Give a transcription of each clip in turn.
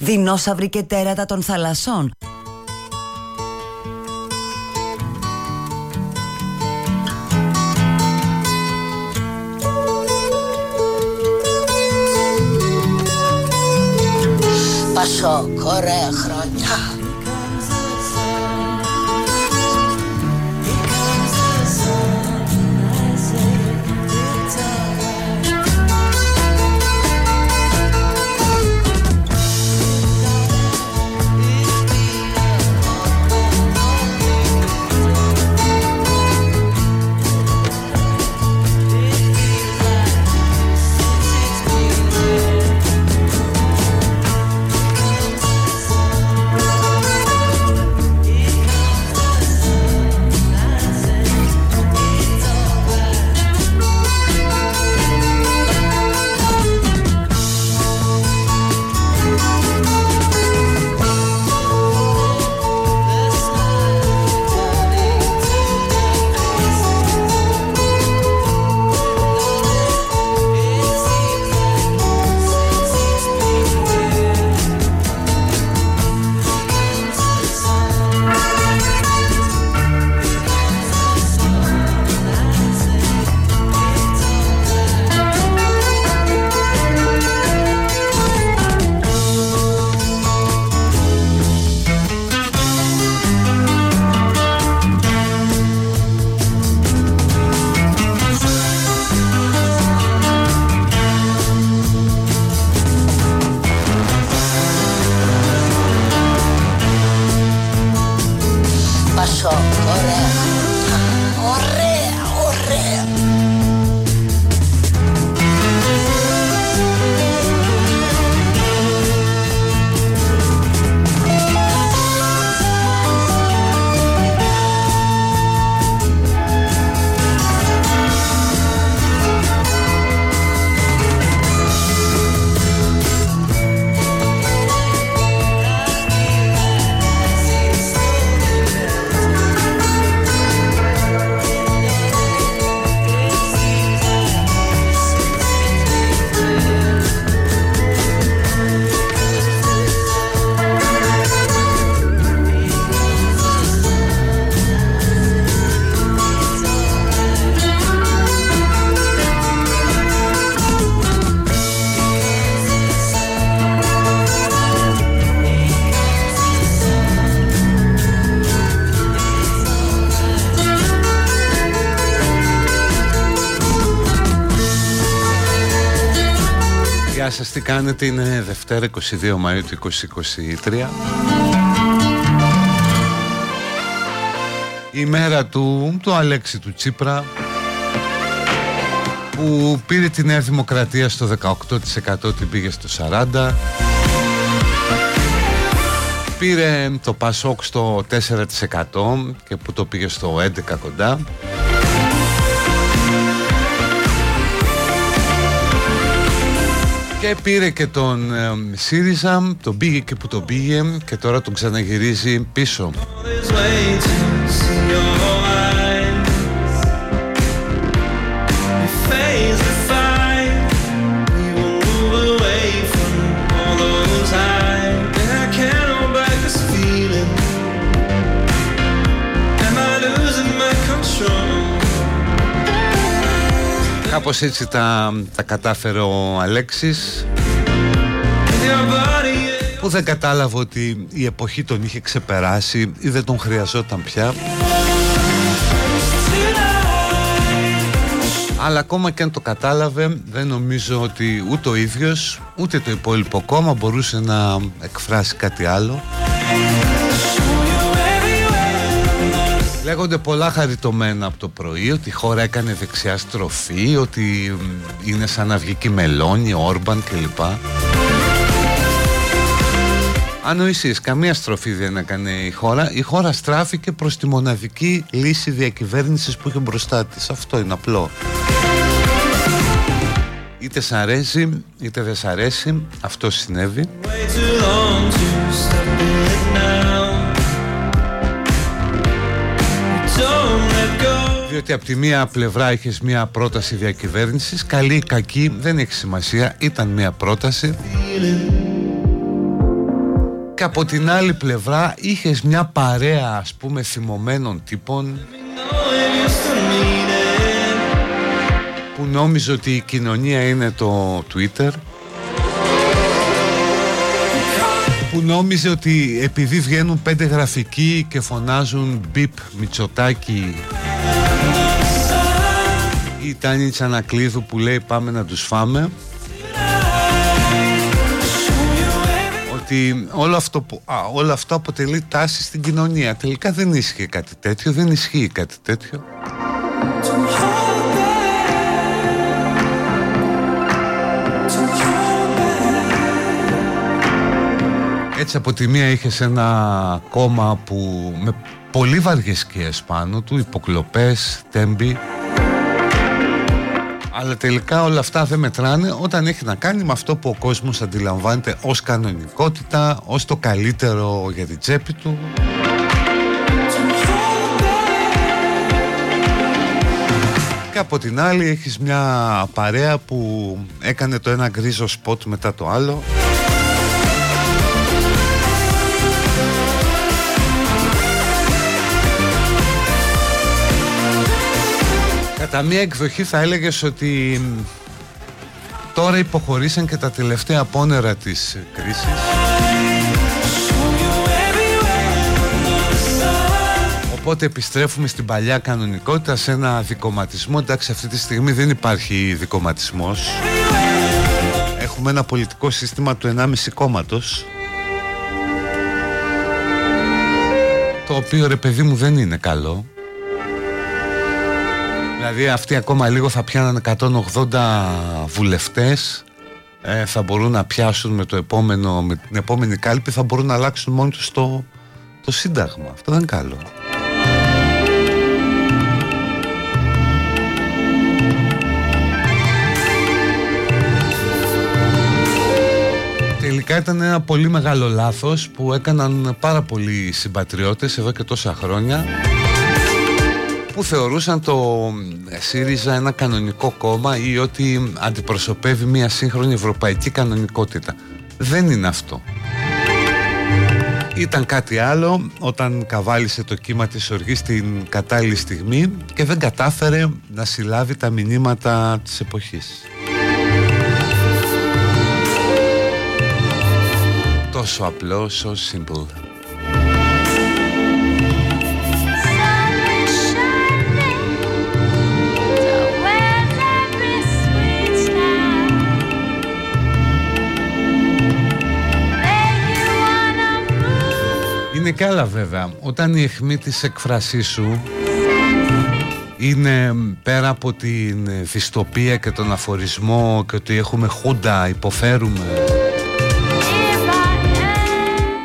δεινόσαυροι και τέρατα των θαλασσών. Πασόκ, ωραία χρόνια. Κάνετε, είναι Δευτέρα 22 Μαΐου του 2023 Η μέρα του, του Αλέξη του Τσίπρα που πήρε τη Νέα Δημοκρατία στο 18% την πήγε στο 40% Πήρε το Πασόκ στο 4% και που το πήγε στο 11% κοντά Και πήρε και τον ε, ΣΥΡΙΖΑ, τον πήγε και που τον πήγε και τώρα τον ξαναγυρίζει πίσω. Κάπως έτσι τα, τα κατάφερε ο Αλέξης. Που δεν κατάλαβε ότι η εποχή τον είχε ξεπεράσει ή δεν τον χρειαζόταν πια. Αλλά ακόμα και αν το κατάλαβε δεν νομίζω ότι ούτε ο ίδιος ούτε το υπόλοιπο κόμμα μπορούσε να εκφράσει κάτι άλλο Λέγονται πολλά χαριτωμένα από το πρωί ότι η χώρα έκανε δεξιά στροφή, ότι είναι σαν να βγει και Μελώνη, Όρμπαν κλπ. Ανοησίες, καμία στροφή δεν έκανε η χώρα. Η χώρα στράφηκε προς τη μοναδική λύση διακυβέρνησης που είχε μπροστά της. Αυτό είναι απλό. Είτε σ' αρέσει, είτε δεν σ' αρέσει, αυτό συνέβη. Διότι από τη μία πλευρά είχες μία πρόταση διακυβέρνησης Καλή ή κακή δεν έχει σημασία Ήταν μία πρόταση. Και από την άλλη πλευρά είχες μια παρέα ας πούμε θυμωμένων τύπων που νόμιζε ότι η κοινωνία είναι το Twitter. Που νόμιζε ότι επειδή βγαίνουν πέντε γραφικοί και φωνάζουν μπιπ Μητσοτάκη η Τάνη Τσανακλείδου που λέει πάμε να τους φάμε ότι όλο αυτό, α, όλο αυτό αποτελεί τάση στην κοινωνία. Τελικά δεν ίσχυε κάτι τέτοιο δεν ισχύει κάτι τέτοιο. Έτσι από τη μία είχες ένα κόμμα που με πολύ βαριές σκιές πάνω του, υποκλοπές, τέμπη αλλά τελικά όλα αυτά δεν μετράνε όταν έχει να κάνει με αυτό που ο κόσμος αντιλαμβάνεται ως κανονικότητα, ως το καλύτερο για την τσέπη του. Και από την άλλη έχεις μια παρέα που έκανε το ένα γκρίζο σποτ μετά το άλλο. Κατά μία εκδοχή θα έλεγες ότι τώρα υποχωρήσαν και τα τελευταία πόνερα της κρίσης; Οπότε επιστρέφουμε στην παλιά κανονικότητα σε ένα δικοματισμό. Εντάξει αυτή τη στιγμή δεν υπάρχει δικοματισμός. Έχουμε ένα πολιτικό σύστημα του 1,5 κόμματος. Το οποίο ρε παιδί μου δεν είναι καλό Δηλαδή αυτοί ακόμα λίγο θα πιάναν 180 βουλευτές ε, θα μπορούν να πιάσουν με, το επόμενο, με την επόμενη κάλπη θα μπορούν να αλλάξουν μόνοι τους το, το σύνταγμα. Αυτό δεν είναι καλό. Τελικά ήταν ένα πολύ μεγάλο λάθος που έκαναν πάρα πολλοί συμπατριώτες εδώ και τόσα χρόνια που θεωρούσαν το ΣΥΡΙΖΑ ένα κανονικό κόμμα ή ότι αντιπροσωπεύει μια σύγχρονη ευρωπαϊκή κανονικότητα. Δεν είναι αυτό. Ήταν κάτι άλλο όταν καβάλισε το κύμα της οργής στην κατάλληλη στιγμή και δεν κατάφερε να συλλάβει τα μηνύματα της εποχής. Τόσο απλό, so simple. Είναι και άλλα βέβαια. Όταν η αιχμή της εκφρασής σου είναι πέρα από την δυστοπία και τον αφορισμό και ότι έχουμε χούντα, υποφέρουμε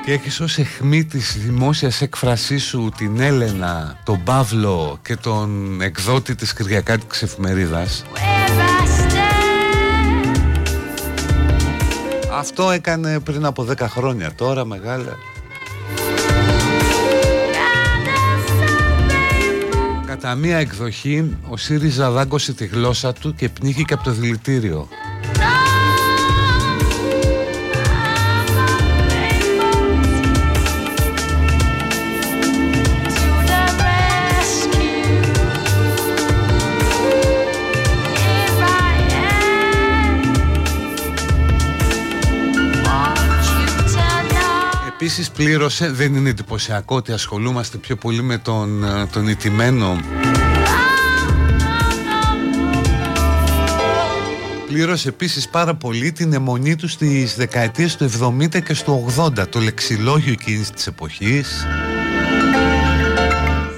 και έχεις ως αιχμή της δημόσιας έκφρασής σου την Έλενα, τον Παύλο και τον εκδότη της Κυριακάτικης Εφημερίδας. Αυτό έκανε πριν από 10 χρόνια. Τώρα μεγάλα Κατά μία εκδοχή, ο ΣΥΡΙΖΑ δάγκωσε τη γλώσσα του και πνίχηκε από το δηλητήριο. Επίσης πλήρωσε, δεν είναι εντυπωσιακό ότι ασχολούμαστε πιο πολύ με τον, ε, τον ιτημένο Πλήρωσε επίσης πάρα πολύ την αιμονή του στις δεκαετίες του 70 και στο 80 Το λεξιλόγιο εκείνης της εποχής.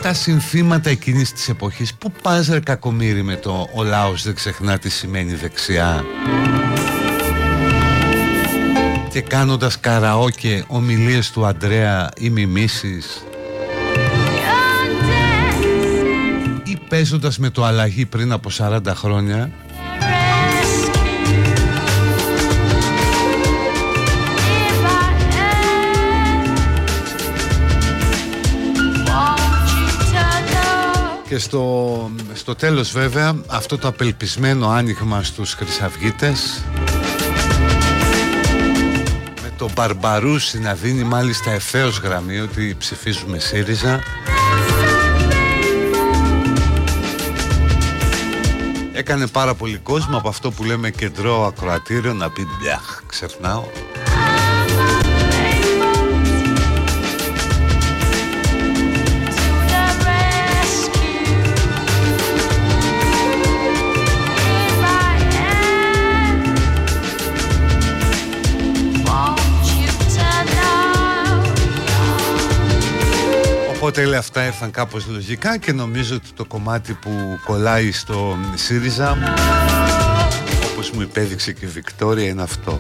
Τα συνθήματα εκείνης της εποχής Πού πας ρε κακομύρι με το «Ο λαός δεν ξεχνά τι σημαίνει δεξιά» και κάνοντας καραόκε ομιλίες του Αντρέα ή μιμήσεις. Ή παίζοντας με το αλλαγή πριν από 40 χρόνια. Και στο, στο τέλος βέβαια αυτό το απελπισμένο άνοιγμα στους χρυσαυγίτες το Μπαρμπαρούσι να δίνει μάλιστα ευθέως γραμμή ότι ψηφίζουμε ΣΥΡΙΖΑ. Έκανε πάρα πολύ κόσμο από αυτό που λέμε κεντρό ακροατήριο να πει μπιαχ ξεχνάω Οπότε όλα αυτά ήρθαν κάπως λογικά και νομίζω ότι το κομμάτι που κολλάει στο ΣΥΡΙΖΑ όπως μου υπέδειξε και η Βικτόρια είναι αυτό.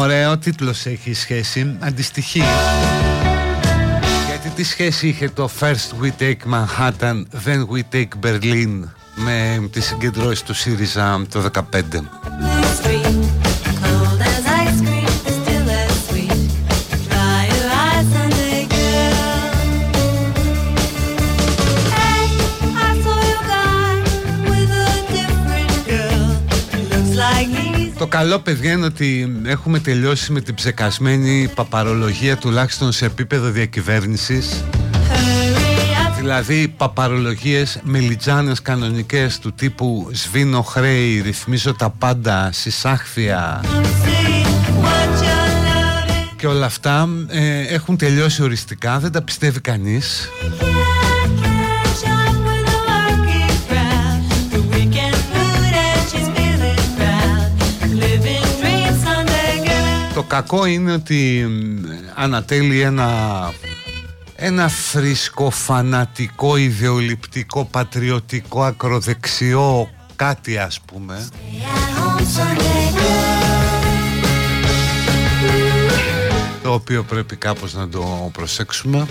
Μωρέ, ο τίτλος έχει σχέση, αντιστοιχεί. Γιατί τι σχέση είχε το First we take Manhattan, then we take Berlin Με τις συγκεντρώσεις του ΣΥΡΙΖΑ το 2015 καλό παιδιά είναι ότι έχουμε τελειώσει με την ψεκασμένη παπαρολογία τουλάχιστον σε επίπεδο διακυβέρνησης. Δηλαδή παπαρολογίες μελιτζάνες κανονικές του τύπου σβήνω χρέη, ρυθμίζω τα πάντα, συσάχθεια και όλα αυτά ε, έχουν τελειώσει οριστικά, δεν τα πιστεύει κανείς κακό είναι ότι ανατέλει ένα ένα φρίσκο, φανατικό, ιδεολειπτικό, πατριωτικό, ακροδεξιό κάτι ας πούμε. Το οποίο πρέπει κάπως να το προσέξουμε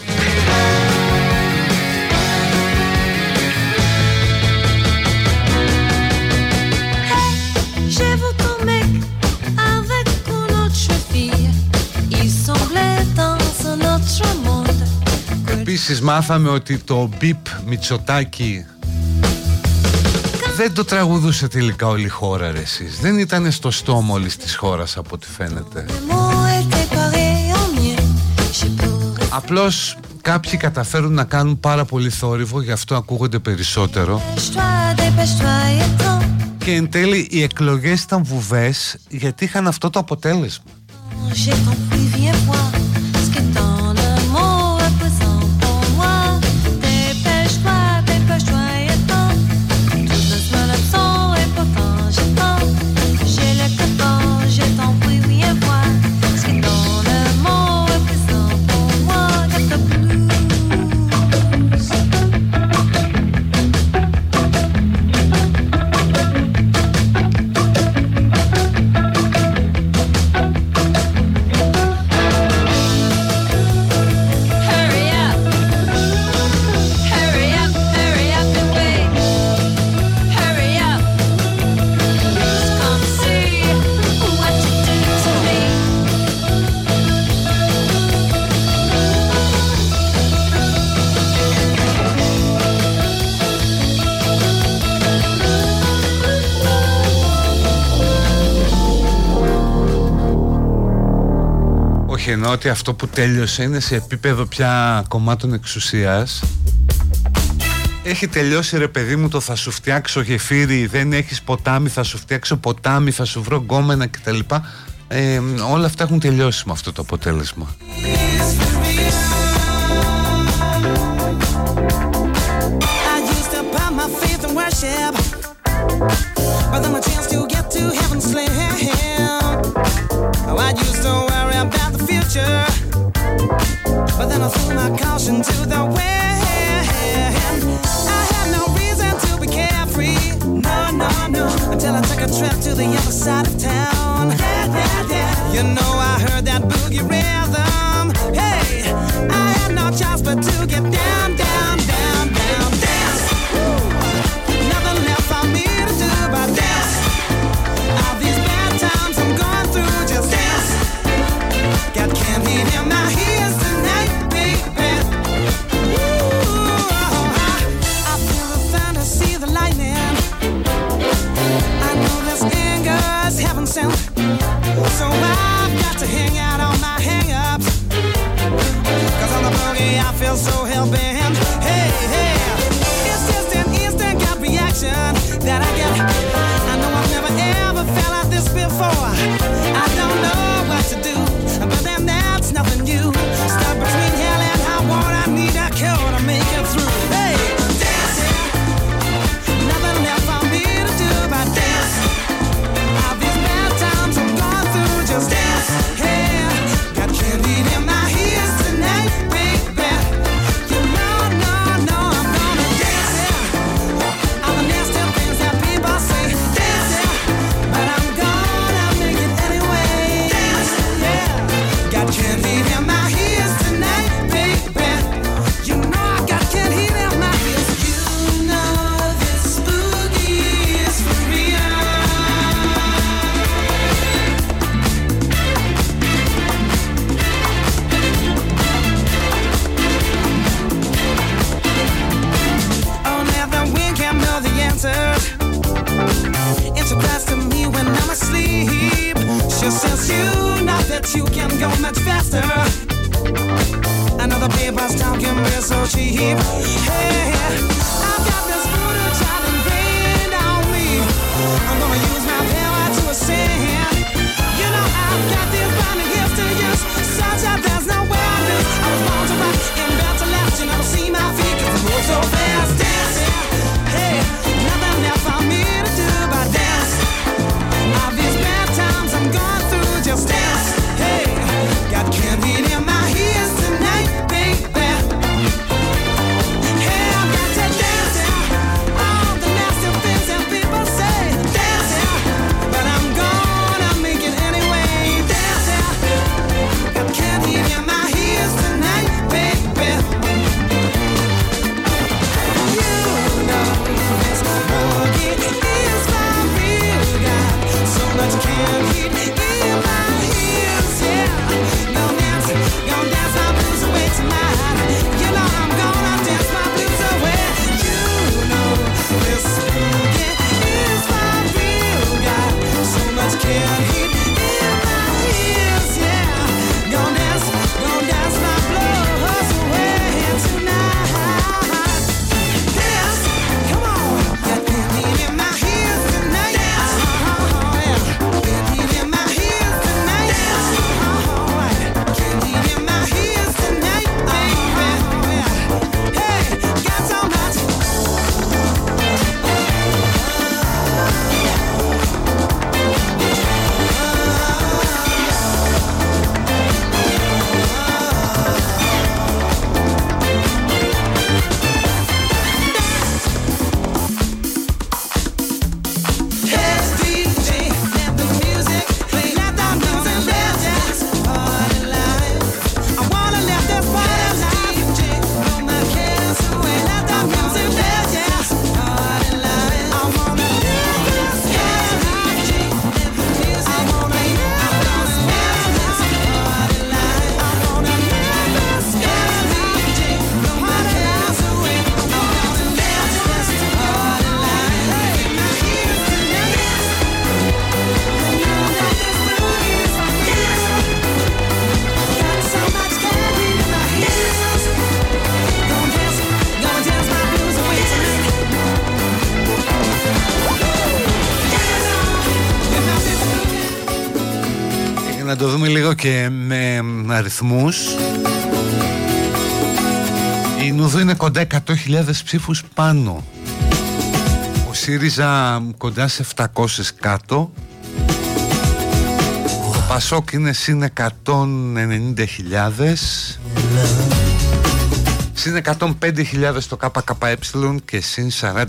Επίσης μάθαμε ότι το μπιπ Μητσοτάκι δεν το τραγουδούσε τελικά όλη η χώρα ρε εσείς. Δεν ήταν στο στόμα όλης της χώρας από ό,τι φαίνεται. Απλώς κάποιοι καταφέρουν να κάνουν πάρα πολύ θόρυβο γι' αυτό ακούγονται περισσότερο και εν τέλει οι εκλογές ήταν βουβές γιατί είχαν αυτό το αποτέλεσμα εννοώ ότι αυτό που τέλειωσε είναι σε επίπεδο πια κομμάτων εξουσίας. Έχει τελειώσει ρε παιδί μου το θα σου φτιάξω γεφύρι δεν έχεις ποτάμι θα σου φτιάξω ποτάμι θα σου βρω γκόμενα κτλ. Ε, όλα αυτά έχουν τελειώσει με αυτό το αποτέλεσμα future. But then I threw my caution to the wind. I had no reason to be carefree. No, no, no. Until I took a trip to the other side of town. Yeah, yeah, yeah. You know, I heard that boogie rhythm. Hey, I had no choice but to get down, down, down. so hell bent. so cheap. Hey. Και με αριθμούς. Η Νουδού είναι κοντά 100.000 ψήφους πάνω. Ο ΣΥΡΙΖΑ κοντά σε 700 κάτω. Το ΠΑΣΟΚ είναι συν 190.000 Συν 105.000 το ΚΚΕ και συν 40.000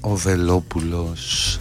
ο Βελόπουλος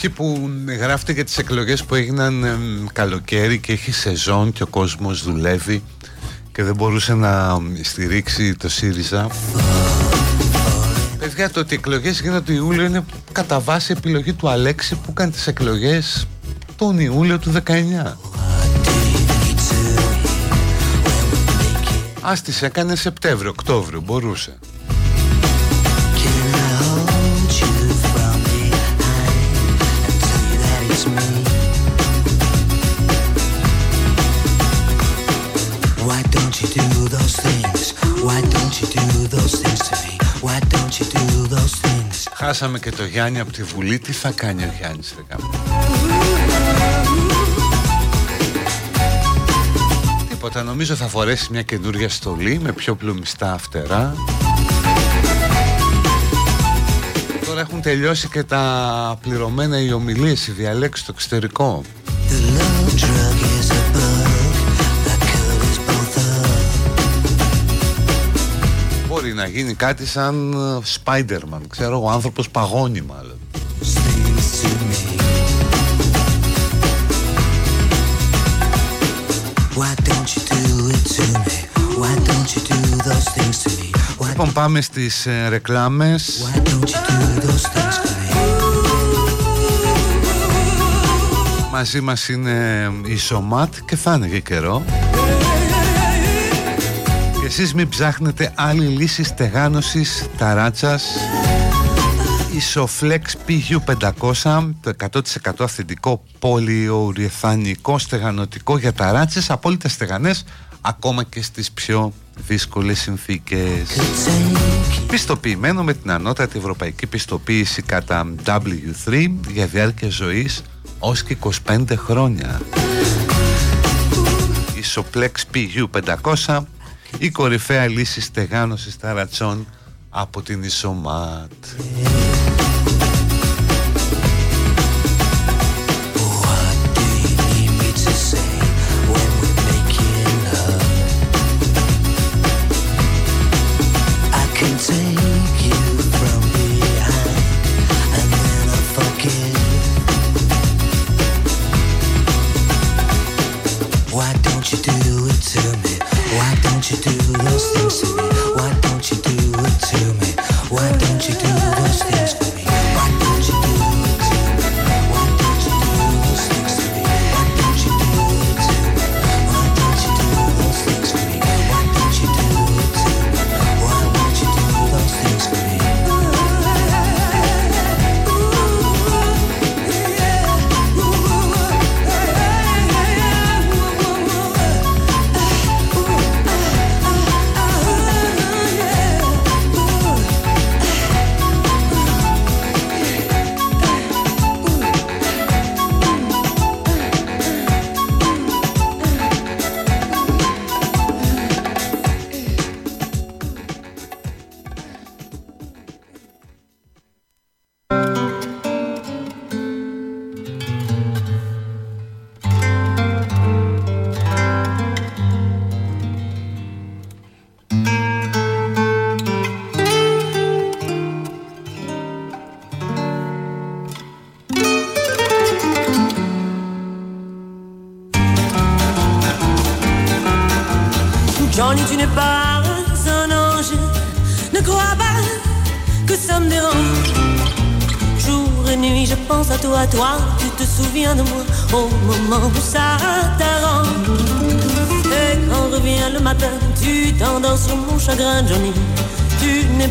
κάποιοι που γράφετε για τις εκλογές που έγιναν καλοκαίρι και έχει σεζόν και ο κόσμος δουλεύει και δεν μπορούσε να στηρίξει το ΣΥΡΙΖΑ. Παιδιά το ότι οι εκλογές γίνονται το Ιούλιο είναι κατά βάση επιλογή του Αλέξη που έκανε τις εκλογές τον Ιούλιο του 19 Ας τις έκανε Σεπτέμβριο, Οκτώβριο, μπορούσε Χάσαμε και το Γιάννη από τη Βουλή. Τι θα κάνει ο Γιάννης Ρεγάμου. Τίποτα. Νομίζω θα φορέσει μια καινούργια στολή με πιο πλουμιστά φτερά. Τώρα έχουν τελειώσει και τα πληρωμένα οι ομιλίες, οι διαλέξεις στο εξωτερικό. Γίνει κάτι σαν Spider-Man, ξέρω ο άνθρωπος παγώνει μάλλον. Λοιπόν πάμε στις ε, ρεκλάμες Μαζί μας είναι η Σομάτ και θα είναι και καιρό Και εσείς μην ψάχνετε άλλη λύση στεγάνωσης ταράτσας. Isoflex PU500 το 100% αυθεντικό πολυουρηθανικό στεγανοτικό για ταράτσες απόλυτα στεγανές ακόμα και στις πιο δύσκολες συνθήκες. Πιστοποιημένο με την ανώτατη ευρωπαϊκή πιστοποίηση κατά W3 για διάρκεια ζωής ως και 25 χρόνια. Isoplex PU500 η κορυφαία λύση στεγάνωσης ταρατσών από την Ισομάτ. those things to me.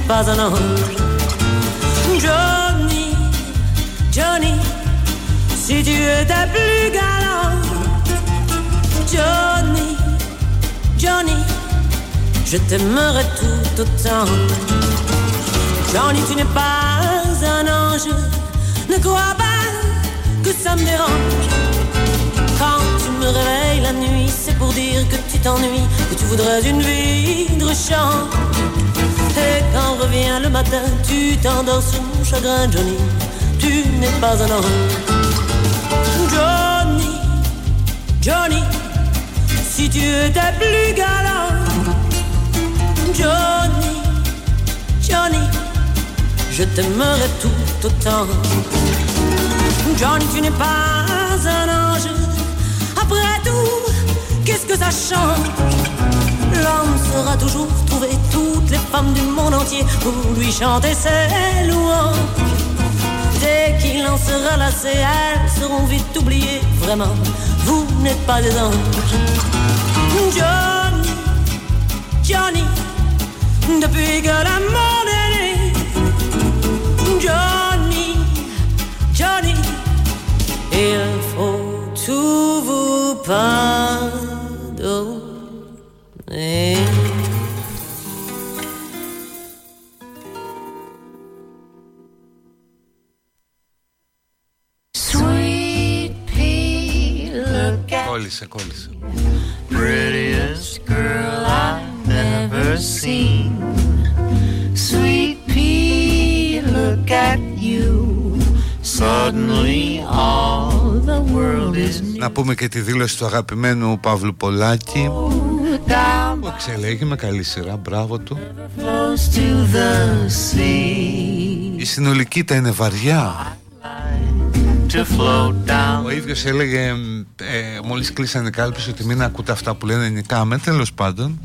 Pas un ange. Johnny, Johnny, si tu étais plus galant. Johnny, Johnny, je t'aimerais tout autant. Johnny, tu n'es pas un ange, ne crois pas que ça me dérange. Quand tu me réveilles la nuit, pour dire que tu t'ennuies, que tu voudrais une vie de. Et quand revient le matin, tu t'endors sous mon chagrin, Johnny. Tu n'es pas un homme. Johnny, Johnny, si tu étais plus galant. Johnny, Johnny, je t'aimerais tout autant. Johnny, tu n'es pas un ange. Après tout, ça change? L'homme sera toujours trouver toutes les femmes du monde entier pour lui chanter ses louanges. Dès qu'il en sera lassé, elles seront vite oubliées. Vraiment, vous n'êtes pas des anges. Johnny, Johnny, depuis que la mort est. Johnny, Johnny, il faut tout vous pardonner. Να πούμε και τη δήλωση του αγαπημένου Παύλου Πολάκη. Που εξελέγει με καλή σειρά, μπράβο του. Η συνολική τα είναι βαριά. Ο ίδιος έλεγε ε, μόλις κλείσανε οι ότι μην ακούτε αυτά που λένε νικά με τέλος πάντων.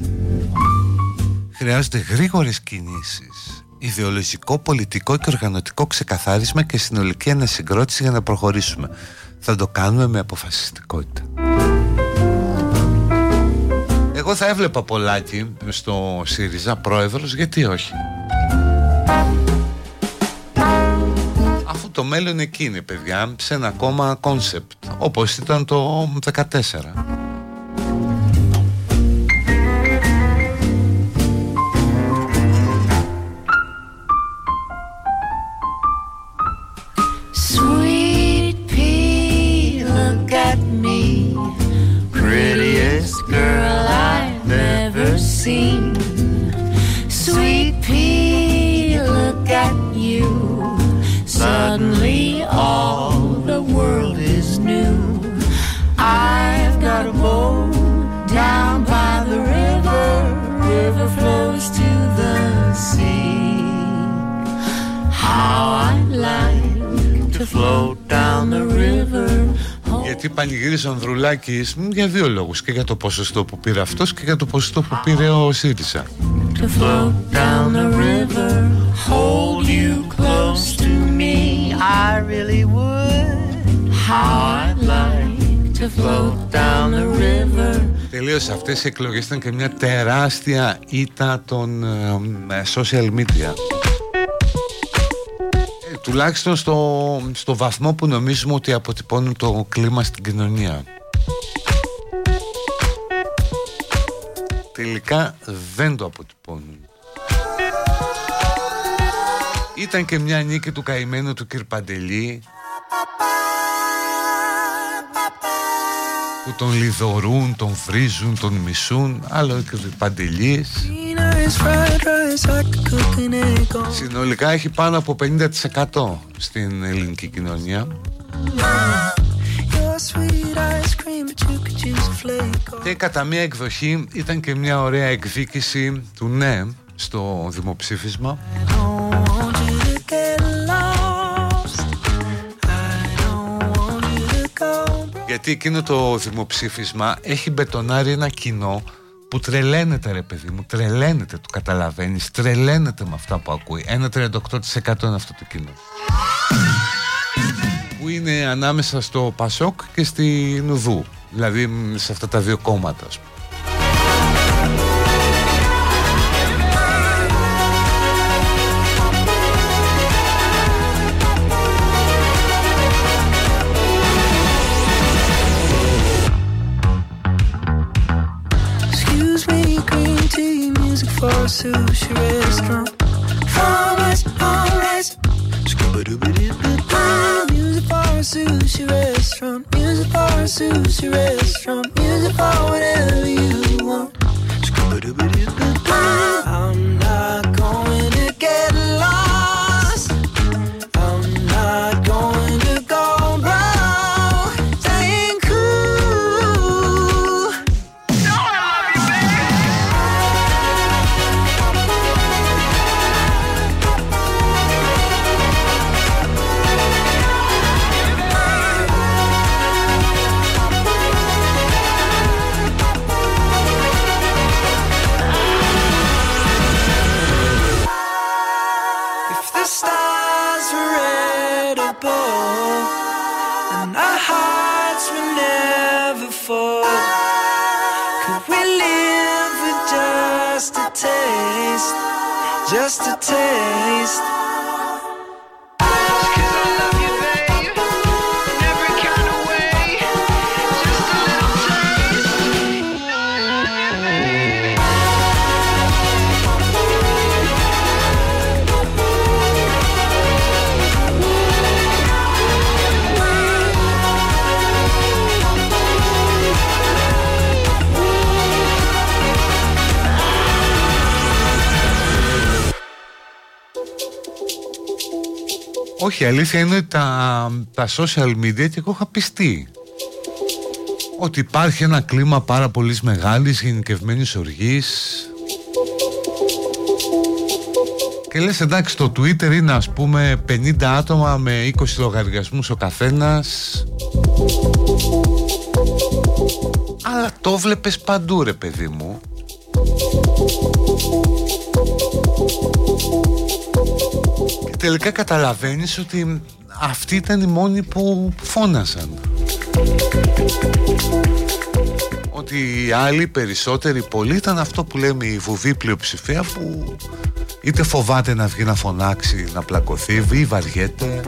Χρειάζονται γρήγορες κινήσεις Ιδεολογικό, πολιτικό και οργανωτικό ξεκαθάρισμα και συνολική ανασυγκρότηση για να προχωρήσουμε Θα το κάνουμε με αποφασιστικότητα εγώ θα έβλεπα Πολάκη στο ΣΥΡΙΖΑ πρόεδρος, γιατί όχι; Αφού το μέλλον εκεί είναι παιδιά, σε ένα ακόμα κόνσεπτ, όπως ήταν το 14. Γιατί πανηγύρισε ο Ανδρουλάκης για δύο λόγους. Και για το ποσοστό που πήρε αυτός Και για το ποσοστό που πήρε ο ΣΥΡΙΖΑ. Τελείωσε. Αυτές οι εκλογές ήταν και μια τεράστια ήττα των ε, social media τουλάχιστον στο, στο βαθμό που νομίζουμε ότι αποτυπώνουν το κλίμα στην κοινωνία. Τελικά δεν το αποτυπώνουν. Ήταν και μια νίκη του καημένου του κ. Παντελή που τον λιδωρούν, τον βρίζουν, τον μισούν άλλο και ο Παντελής Συνολικά έχει πάνω από 50% στην ελληνική κοινωνία. Και κατά μία εκδοχή ήταν και μια ωραία εκδίκηση του ναι στο δημοψήφισμα. Γιατί εκείνο το δημοψήφισμα έχει μπετονάρει ένα κοινό που τρελαίνεται ρε παιδί μου, τρελαίνεται, το καταλαβαίνεις, τρελαίνεται με αυτά που ακούει. Ένα 38% είναι αυτό το κοινό. Που είναι ανάμεσα στο Πασόκ και στη Νουδού, δηλαδή σε αυτά τα δύο κόμματα ας πούμε. For a sushi restaurant. Alright, alright. Music for a sushi restaurant. Music for a sushi restaurant. Music for whatever you η αλήθεια είναι ότι τα, τα social media και εγώ είχα πιστεί ότι υπάρχει ένα κλίμα πάρα πολύ μεγάλης γενικευμένης οργής. Και λες εντάξει το Twitter είναι ας πούμε 50 άτομα με 20 λογαριασμούς ο καθένας. Αλλά το βλέπεις παντού ρε παιδί μου τελικά καταλαβαίνεις ότι αυτοί ήταν οι μόνοι που φώνασαν Ότι οι άλλοι περισσότεροι πολλοί ήταν αυτό που λέμε η βουβή πλειοψηφία που είτε φοβάται να βγει να φωνάξει, να πλακωθεί ή βαριέται.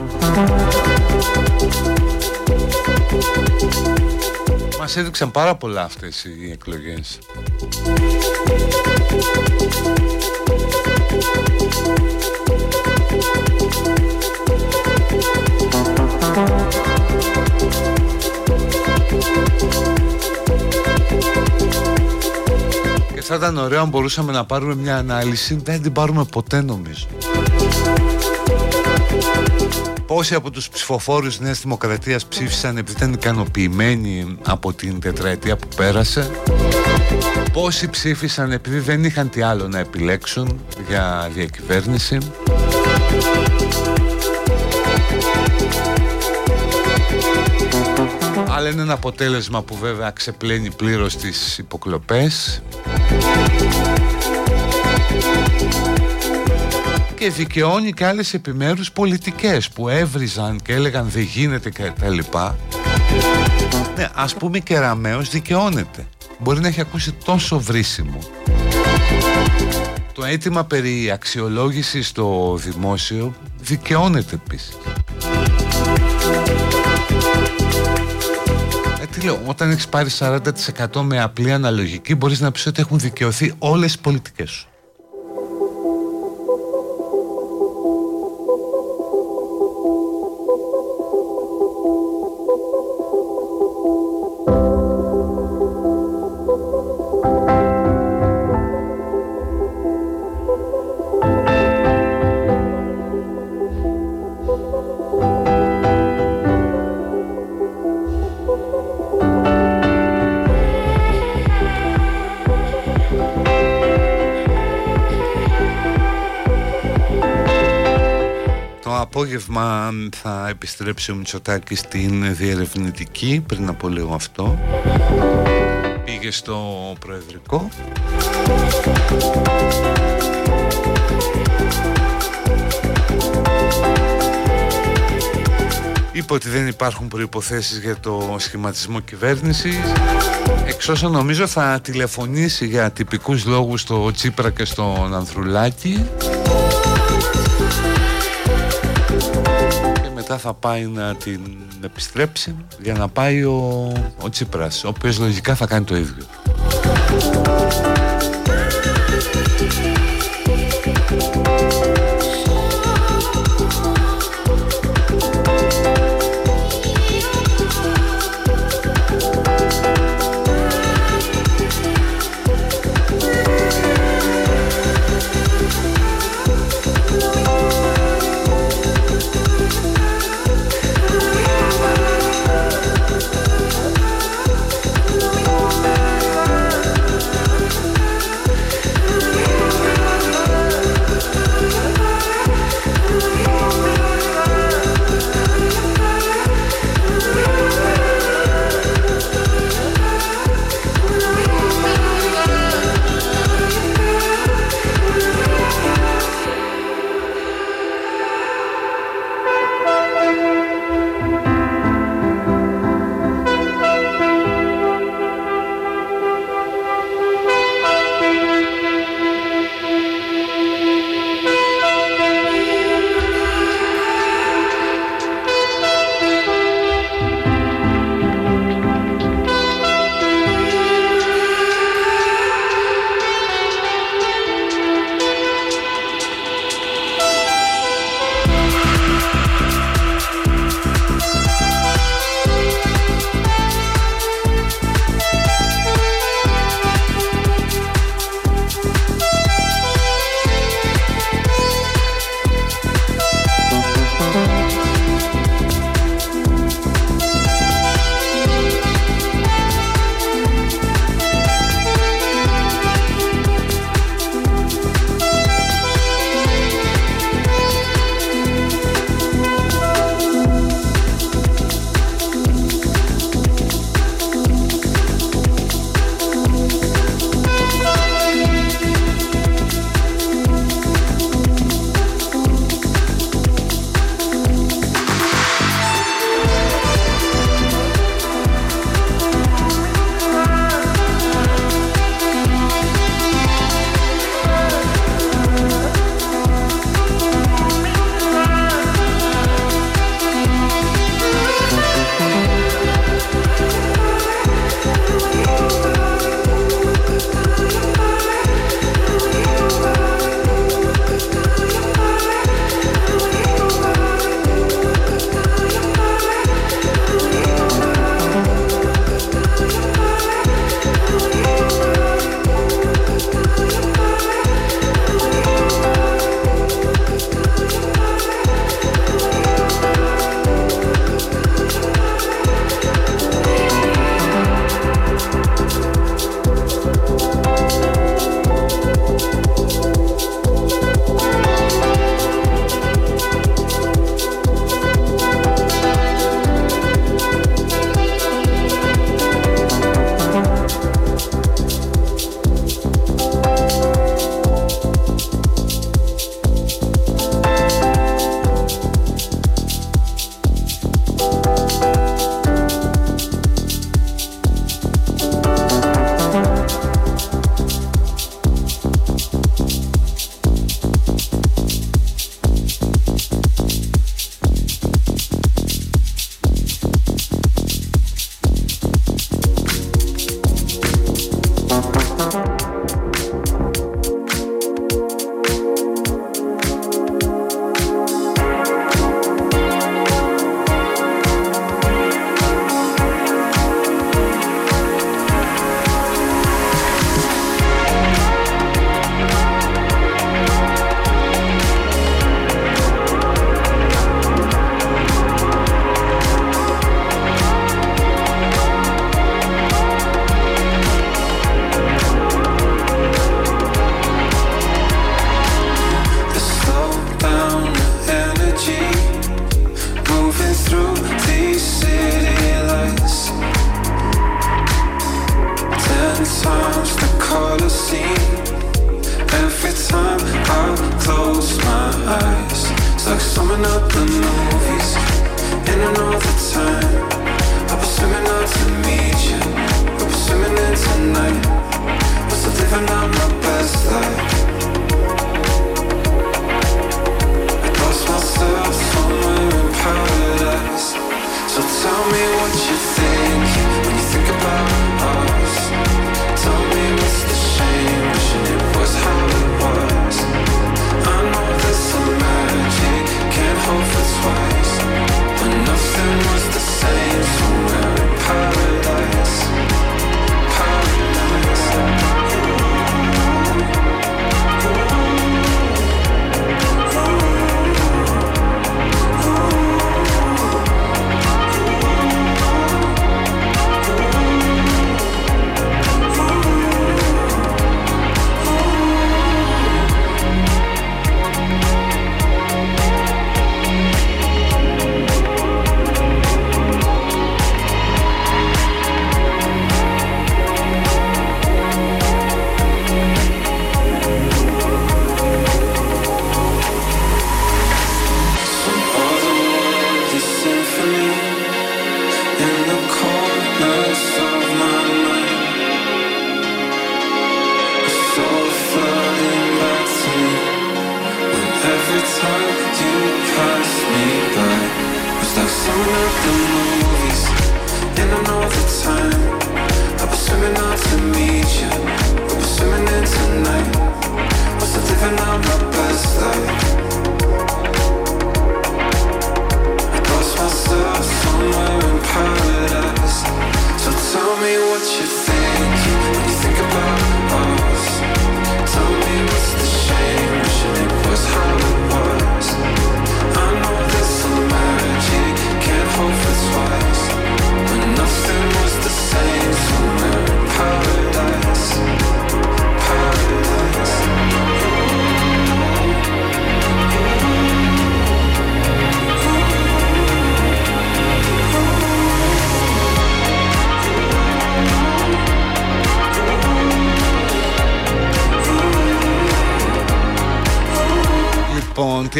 Μας έδειξαν πάρα πολλά αυτές οι εκλογές θα ήταν ωραίο αν μπορούσαμε να πάρουμε μια ανάλυση. Δεν την πάρουμε ποτέ νομίζω. Πόσοι από τους ψηφοφόρους Νέας Δημοκρατίας ψήφισαν επειδή ήταν ικανοποιημένοι από την τετραετία που πέρασε; Πόσοι ψήφισαν επειδή δεν είχαν τι άλλο να επιλέξουν για διακυβέρνηση; Αλλά είναι ένα αποτέλεσμα που βέβαια ξεπλένει πλήρως τις υποκλοπές και δικαιώνει και άλλες επιμέρους πολιτικές που έβριζαν και έλεγαν δεν γίνεται και τα λοιπά. Ναι, ας πούμε και Ραμαίος δικαιώνεται. Μπορεί να έχει ακούσει τόσο βρίσιμο το αίτημα περί αξιολόγησης στο δημόσιο δικαιώνεται επίσης λέω, όταν έχεις πάρει 40% με απλή αναλογική μπορείς να πεις ότι έχουν δικαιωθεί όλες οι πολιτικές σου απόγευμα θα επιστρέψει ο Μητσοτάκης στην διερευνητική. Πριν από λίγο αυτό πήγε στο Προεδρικό. Είπε ότι δεν υπάρχουν προϋποθέσεις για το σχηματισμό κυβέρνησης εξ όσων νομίζω θα τηλεφωνήσει για τυπικούς λόγους στο Τσίπρα και στον Ανδρουλάκη μετά θα πάει να την επιστρέψει για να πάει ο, ο Τσίπρας ο οποίος λογικά θα κάνει το ίδιο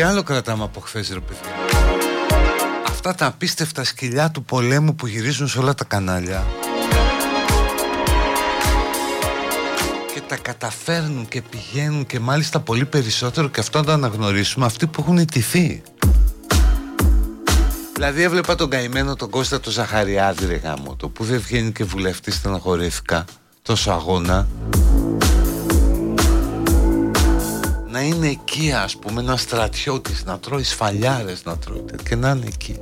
άλλο κρατάμε από χθες, ρε παιδιά. Αυτά τα απίστευτα σκυλιά του πολέμου που γυρίζουν σε όλα τα κανάλια. Και τα καταφέρνουν και πηγαίνουν και μάλιστα πολύ περισσότερο και αυτό να το αναγνωρίσουμε αυτοί που έχουν ιτηθεί. Δηλαδή έβλεπα τον καημένο τον Κώστα τον Ζαχαριάδη ρε γάμο, το που δεν βγαίνει και βουλευτής στεναχωρήθηκα τόσο αγώνα είναι εκεί ας πούμε ένα στρατιώτης να τρώει σφαλιάρες να τρώει και να είναι εκεί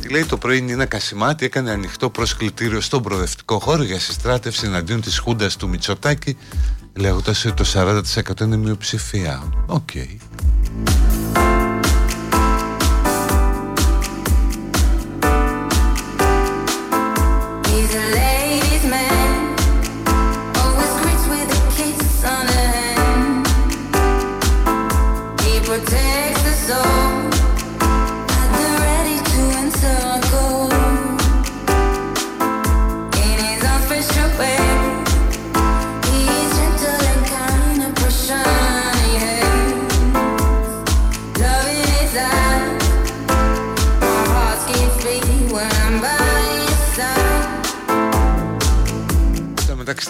Τι λέει το πρωί είναι Κασιμάτη έκανε ανοιχτό προσκλητήριο στον προοδευτικό χώρο για συστράτευση εναντίον της Χούντας του Μητσοτάκη λέγοντας ότι το 40% είναι μειοψηφία. Οκ. Okay.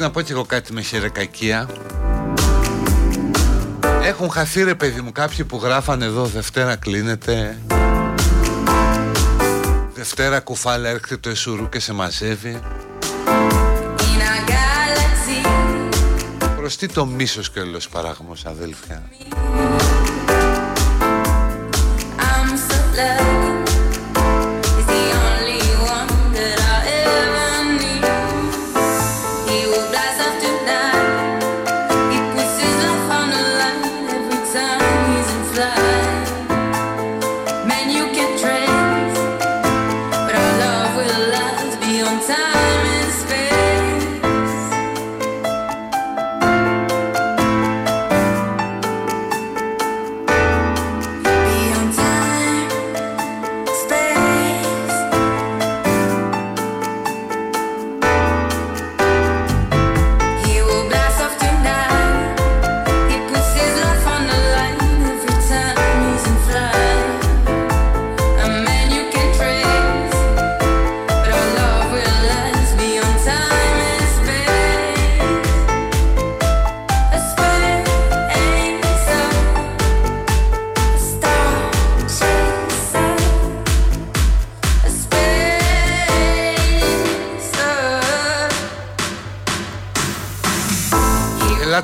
Να πω και εγώ κάτι με χερεκακία Έχουν χαθεί ρε παιδί μου κάποιοι που γράφανε εδώ Δευτέρα κλείνεται Δευτέρα κουφάλα έρχεται το Εσουρού και σε μαζεύει Προς τι το μίσος και όλος παράγμος αδέλφια. I'm so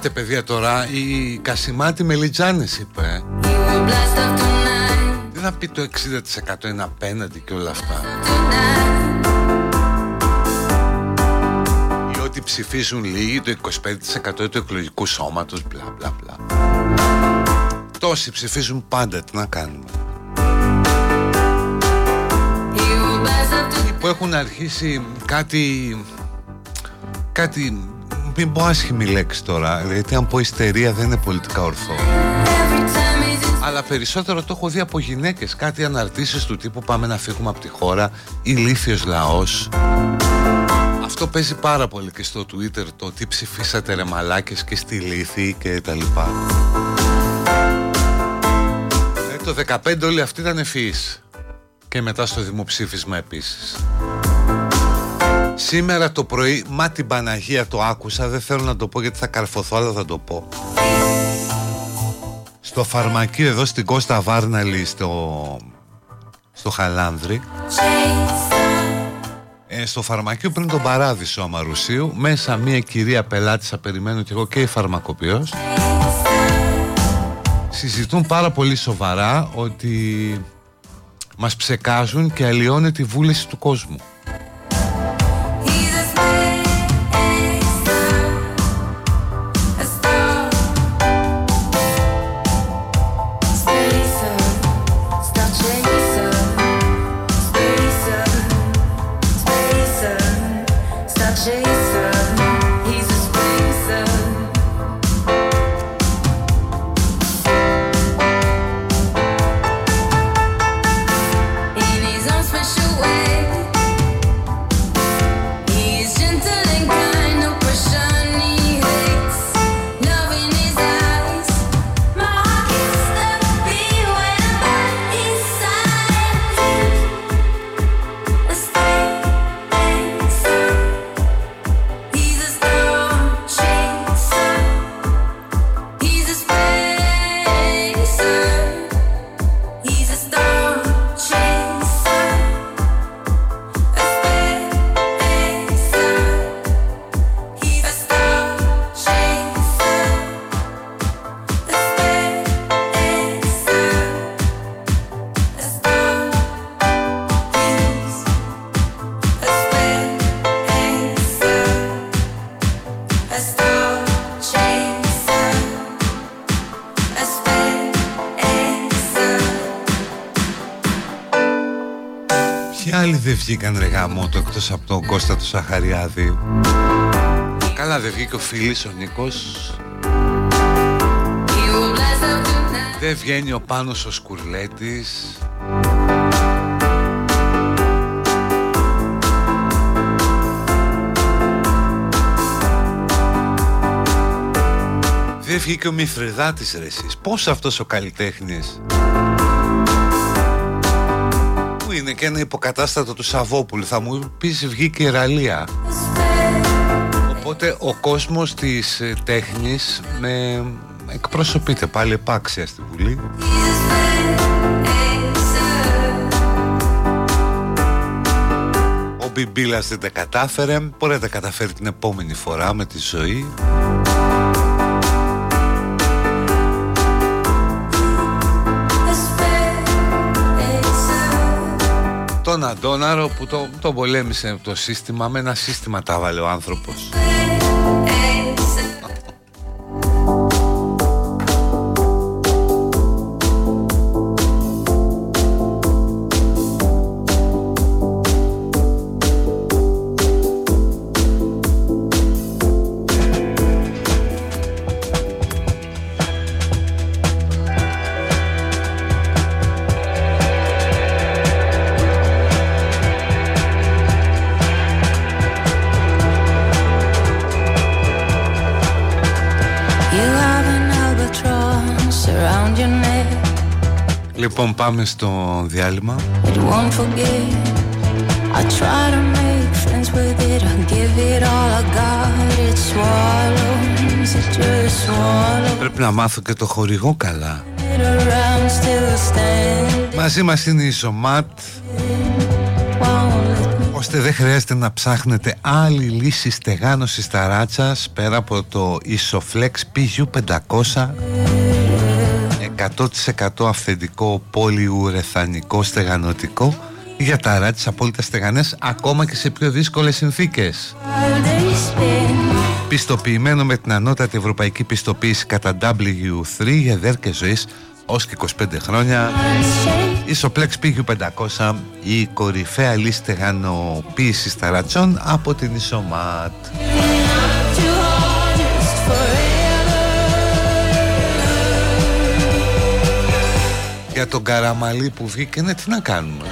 Ελάτε παιδιά τώρα, η Κασιμάτη Μελιτζάνης είπε. Τι θα πει το 60% είναι απέναντι και όλα αυτά. Ή ότι ψηφίζουν λίγοι το 25% του εκλογικού σώματος μπλα μπλα μπλα. Τόσοι ψηφίζουν πάντα, τι να κάνουμε. Που έχουν αρχίσει κάτι κάτι μην πω άσχημη λέξη τώρα γιατί αν πω ιστερία δεν είναι πολιτικά ορθό αλλά περισσότερο το έχω δει από γυναίκες κάτι αναρτήσεις του τύπου πάμε να φύγουμε από τη χώρα ηλίθιος λαός αυτό παίζει πάρα πολύ και στο Twitter το τι ψηφίσατε ρε μαλάκες και στη λύθη και τα λοιπά. Ε, το 15 όλοι αυτοί ήταν ευφυείς. Και μετά στο δημοψήφισμα επίσης Σήμερα το πρωί, μα την Παναγία το άκουσα, δεν θέλω να το πω γιατί θα καρφωθώ, αλλά θα το πω. Στο φαρμακείο εδώ στην Κώστα Βάρναλη, στο, στο Χαλάνδρη, ε, στο φαρμακείο πριν τον παράδεισο Αμαρουσίου, μέσα μια κυρία πελάτησα, περιμένω και εγώ και η φαρμακοποιός, συζητούν πάρα πολύ σοβαρά ότι μας ψεκάζουν και αλλοιώνει τη βούληση του κόσμου. Βγήκαν ρε γάμο το εκτός από τον Κώστα του Σαχαριάδη. Καλά δεν βγήκε ο Φίλης ο Νίκος. Δεν βγαίνει ο Πάνος ο Σκουρλέτης. Δεν βγήκε ο Μηθριδάτης ρε εσείς. Πώς αυτός ο καλλιτέχνης και ένα υποκατάστατο του Σαββόπουλου. Θα μου πεις βγήκε η Ραλία. Οπότε ο κόσμος της ε, τέχνης με εκπροσωπείται πάλι επάξια στη Βουλή. Ο Μπιμπίλας δεν τα κατάφερε. Μπορεί να τα καταφέρει την επόμενη φορά με τη ζωή τον Αντώναρο που το, το πολέμησε το σύστημα με ένα σύστημα τα βάλε ο άνθρωπος πάμε στο διάλειμμα. Πρέπει να μάθω και το χορηγό καλά. Μαζί μας είναι η Ζωμάτ ώστε δεν χρειάζεται να ψάχνετε άλλη λύση στεγάνωσης ταράτσας πέρα από το Isoflex PU500 100% αυθεντικό πολυουρεθανικό στεγανοτικό για ταράτσες απόλυτα στεγανές ακόμα και σε πιο δύσκολες συνθήκες. Πιστοποιημένο με την ανώτατη ευρωπαϊκή πιστοποίηση κατά W3 για διάρκεια ζωής ως και 25 χρόνια Ισοπλέξ πήγε 500 η κορυφαία λίστα γανοποίησης ταρατσών από την Ισομάτ Για τον Καραμαλή που βγήκε, ναι, τι να κάνουμε.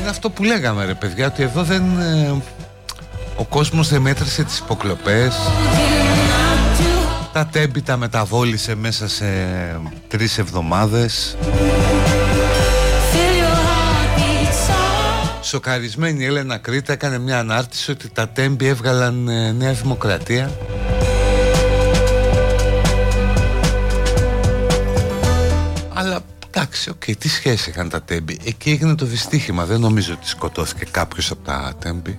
Είναι αυτό που λέγαμε ρε παιδιά Ότι εδώ δεν... Ε, ο κόσμος δεν μέτρησε τις υποκλοπές. Τα τέμπη τα μεταβόλησε μέσα σε τρεις εβδομάδες. Σοκαρισμένη η Έλενα Κρήτα έκανε μια ανάρτηση ότι τα τέμπη έβγαλαν ε, Νέα Δημοκρατία εντάξει, οκ, τι σχέση είχαν τα Τέμπη; Εκεί έγινε το δυστύχημα, δεν νομίζω ότι σκοτώθηκε κάποιος από τα Τέμπη.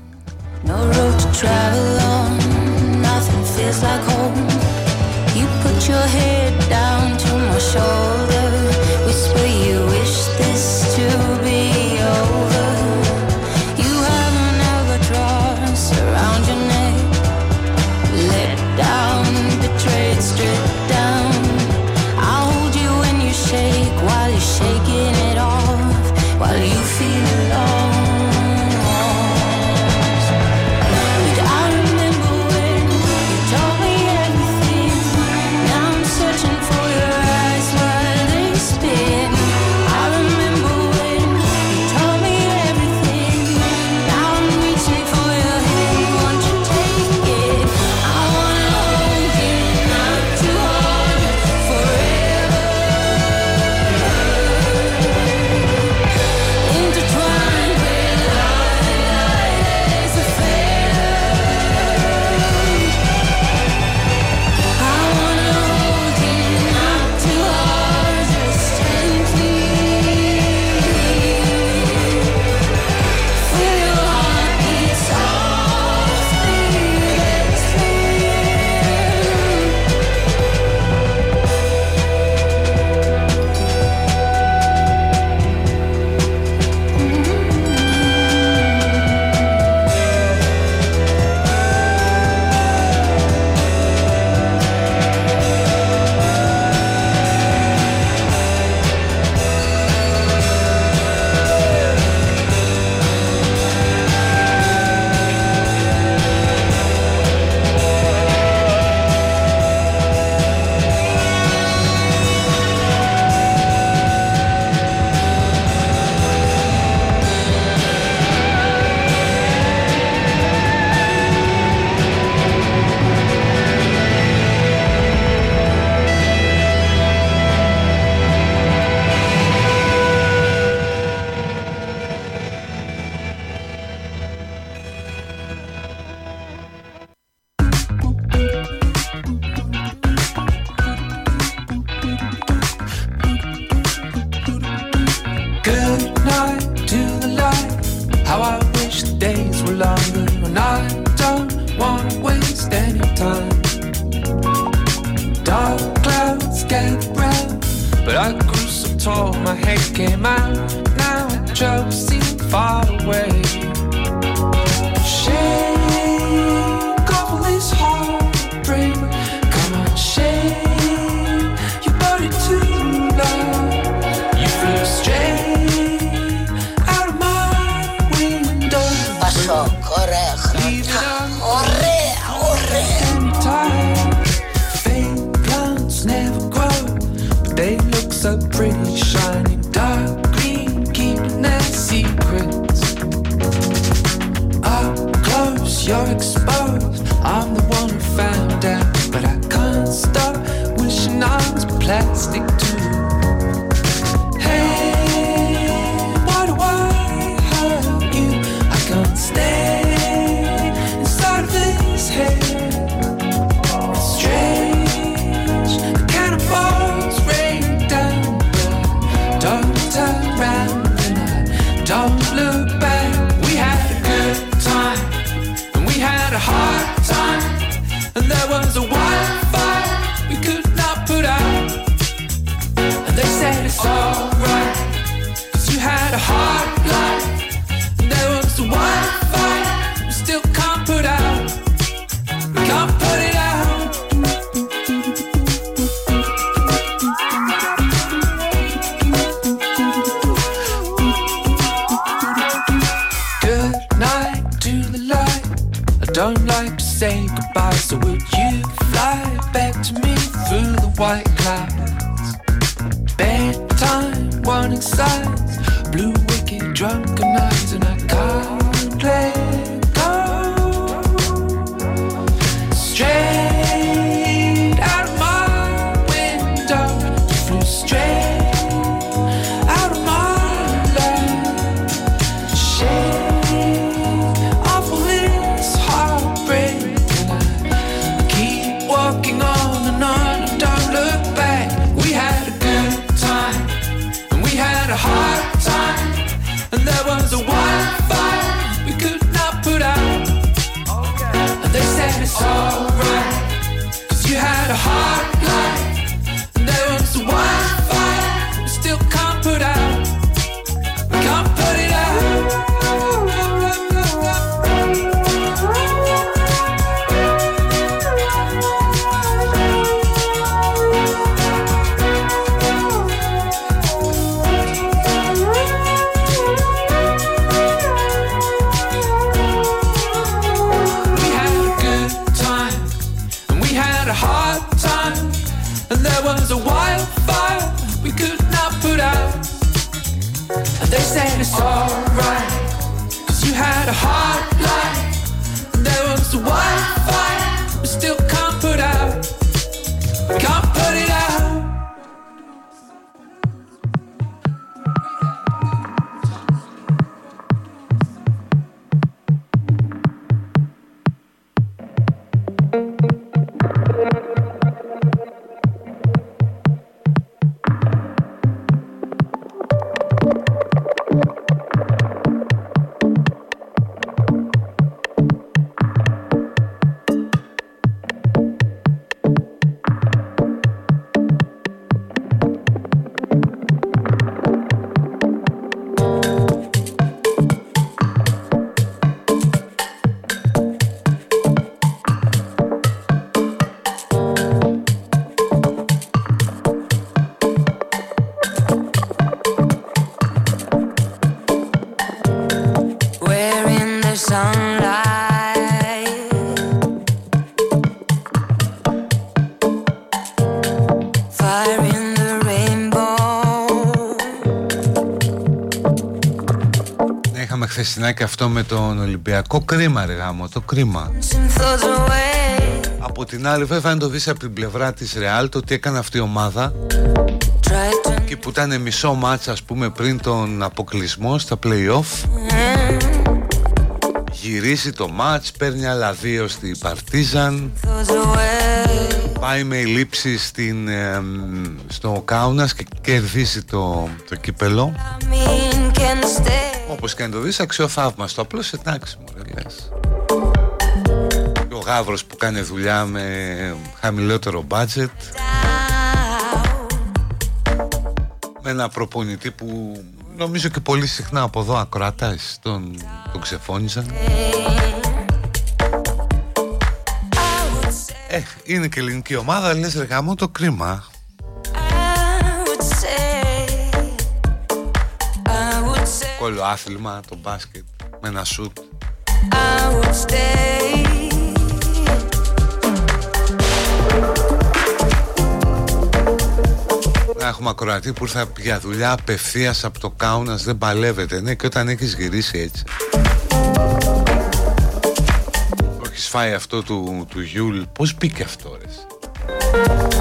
No road to travel on, nothing feels like home. You put your head down to my shoulder, wish the days were longer, and I don't wanna waste any time. Dark clouds get round, but I grew so tall my head came out. Now it just seem far away. Και αυτό με τον Ολυμπιακό. Κρίμα ρε γάμο, το κρίμα. Από την άλλη βέβαια αν το δεις από την πλευρά της Ρεάλ το τι έκανε αυτή η ομάδα και που ήταν μισό μάτσα ας πούμε πριν τον αποκλεισμό στα play-off. Γυρίσει το μάτς, παίρνει άλλα δύο στη Παρτίζαν πάει με λήψη στην, στο Κάουνας και κερδίσει το, το κύπελο όπως και αν το δεις αξιοθαύμαστο. Απλώς εντάξει μου λες. Ο Γάβρος που κάνει δουλειά με χαμηλότερο budget. Με ένα προπονητή που νομίζω και πολύ συχνά από εδώ ακροατάς τον, τον ξεφώνησαν. Ε, είναι και ελληνική ομάδα, λες ρε γάμο το κρίμα Όλο άθλημα, το μπάσκετ με ένα σουτ. Να έχουμε ακροατή που ήρθα για δουλειά απευθείας από το κάουνας δεν παλεύεται ναι και όταν έχεις γυρίσει έτσι Έχεις φάει αυτό του, του Γιούλ Πώς μπήκε αυτό ρε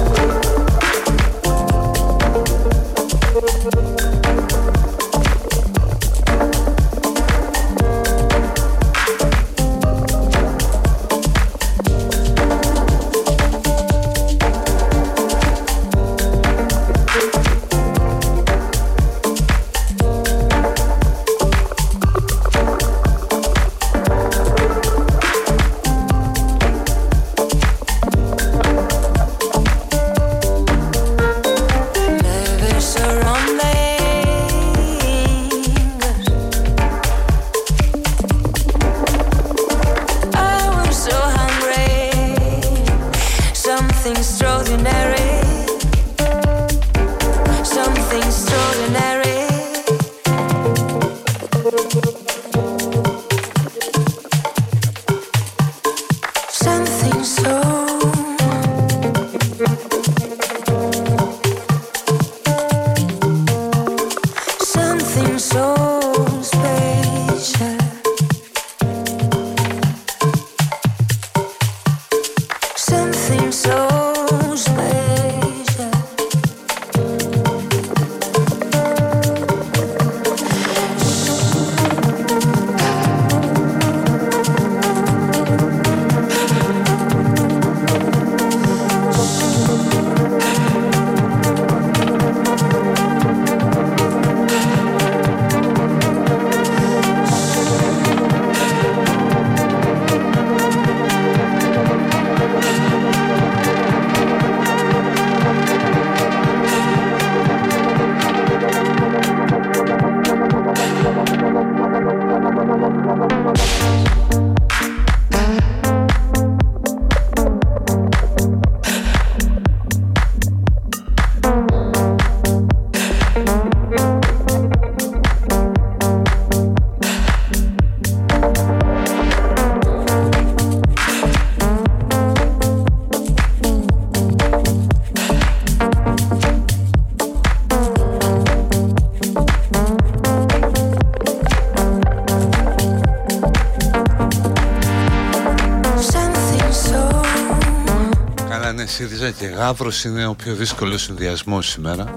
ΣΥΡΙΖΑ και Γαύρος είναι ο πιο δύσκολος συνδυασμός σήμερα.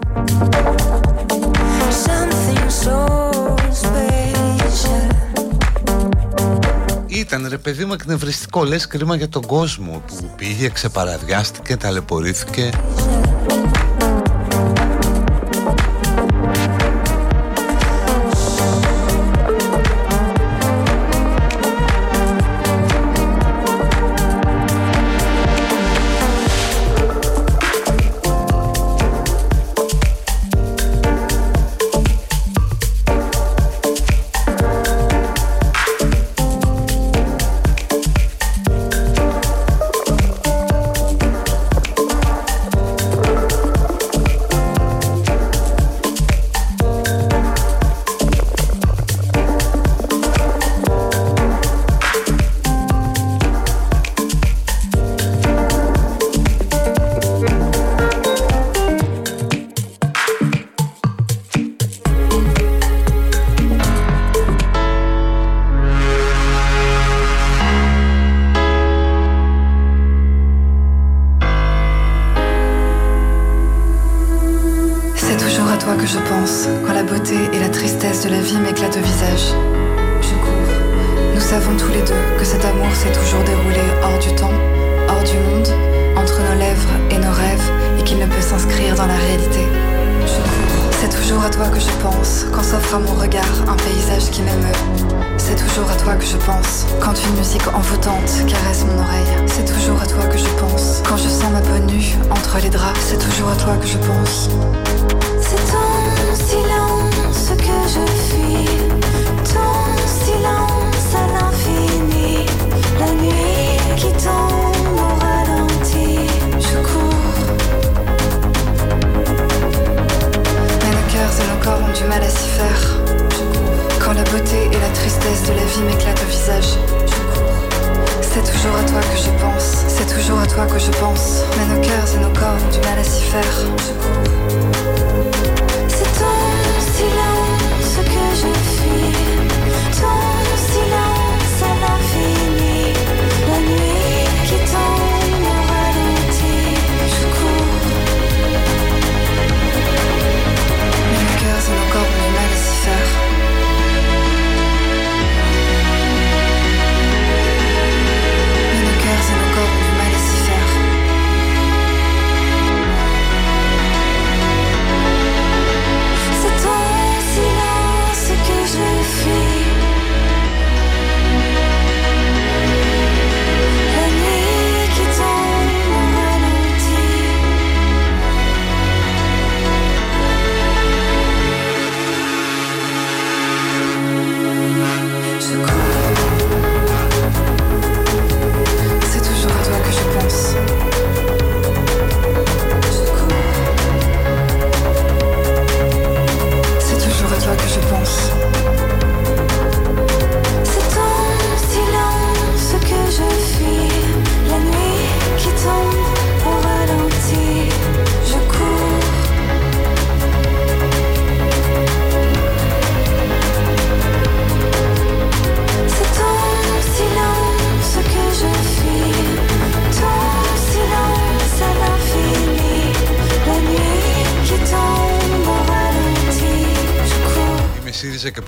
Ήταν ρε παιδί μου εκνευριστικό. Λες κρίμα για τον κόσμο Που πήγε, ξεπαραδιάστηκε, ταλαιπωρήθηκε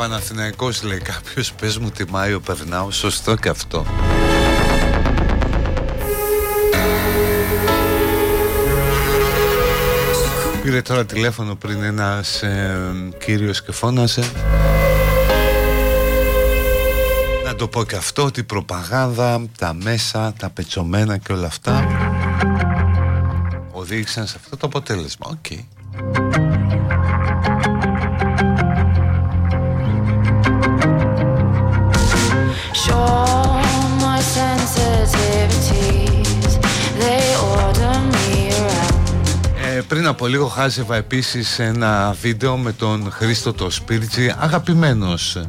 Παναθηναϊκός λέει κάποιος Πες μου τι Μάιο περνάω Σωστό και αυτό Πήρε τώρα τηλέφωνο πριν ένας ε, κύριος και φώναξε Να το πω και αυτό ότι η προπαγάνδα, τα μέσα, τα πετσωμένα και όλα αυτά οδήγησαν σε αυτό το αποτέλεσμα. OK. Okay. Από λίγο χάζευα επίσης ένα βίντεο με τον Χρήστο το Σπίρτζη αγαπημένος ε,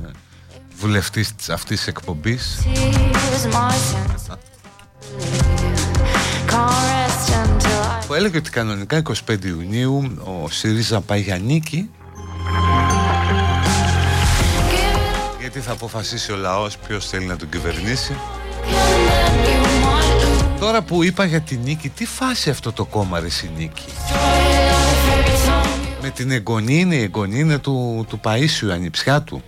βουλευτής αυτής της εκπομπής που έλεγε ότι κανονικά 25 Ιουνίου ο ΣΥΡΙΖΑ πάει για νίκη. Γιατί θα αποφασίσει ο λαός ποιος θέλει να τον κυβερνήσει. Τώρα που είπα για τη νίκη, τι φάση αυτό το κόμμα ρε η νίκη; Με την εγγονή είναι, η εγγονή είναι του, του Παΐσιου, ανιψιά του.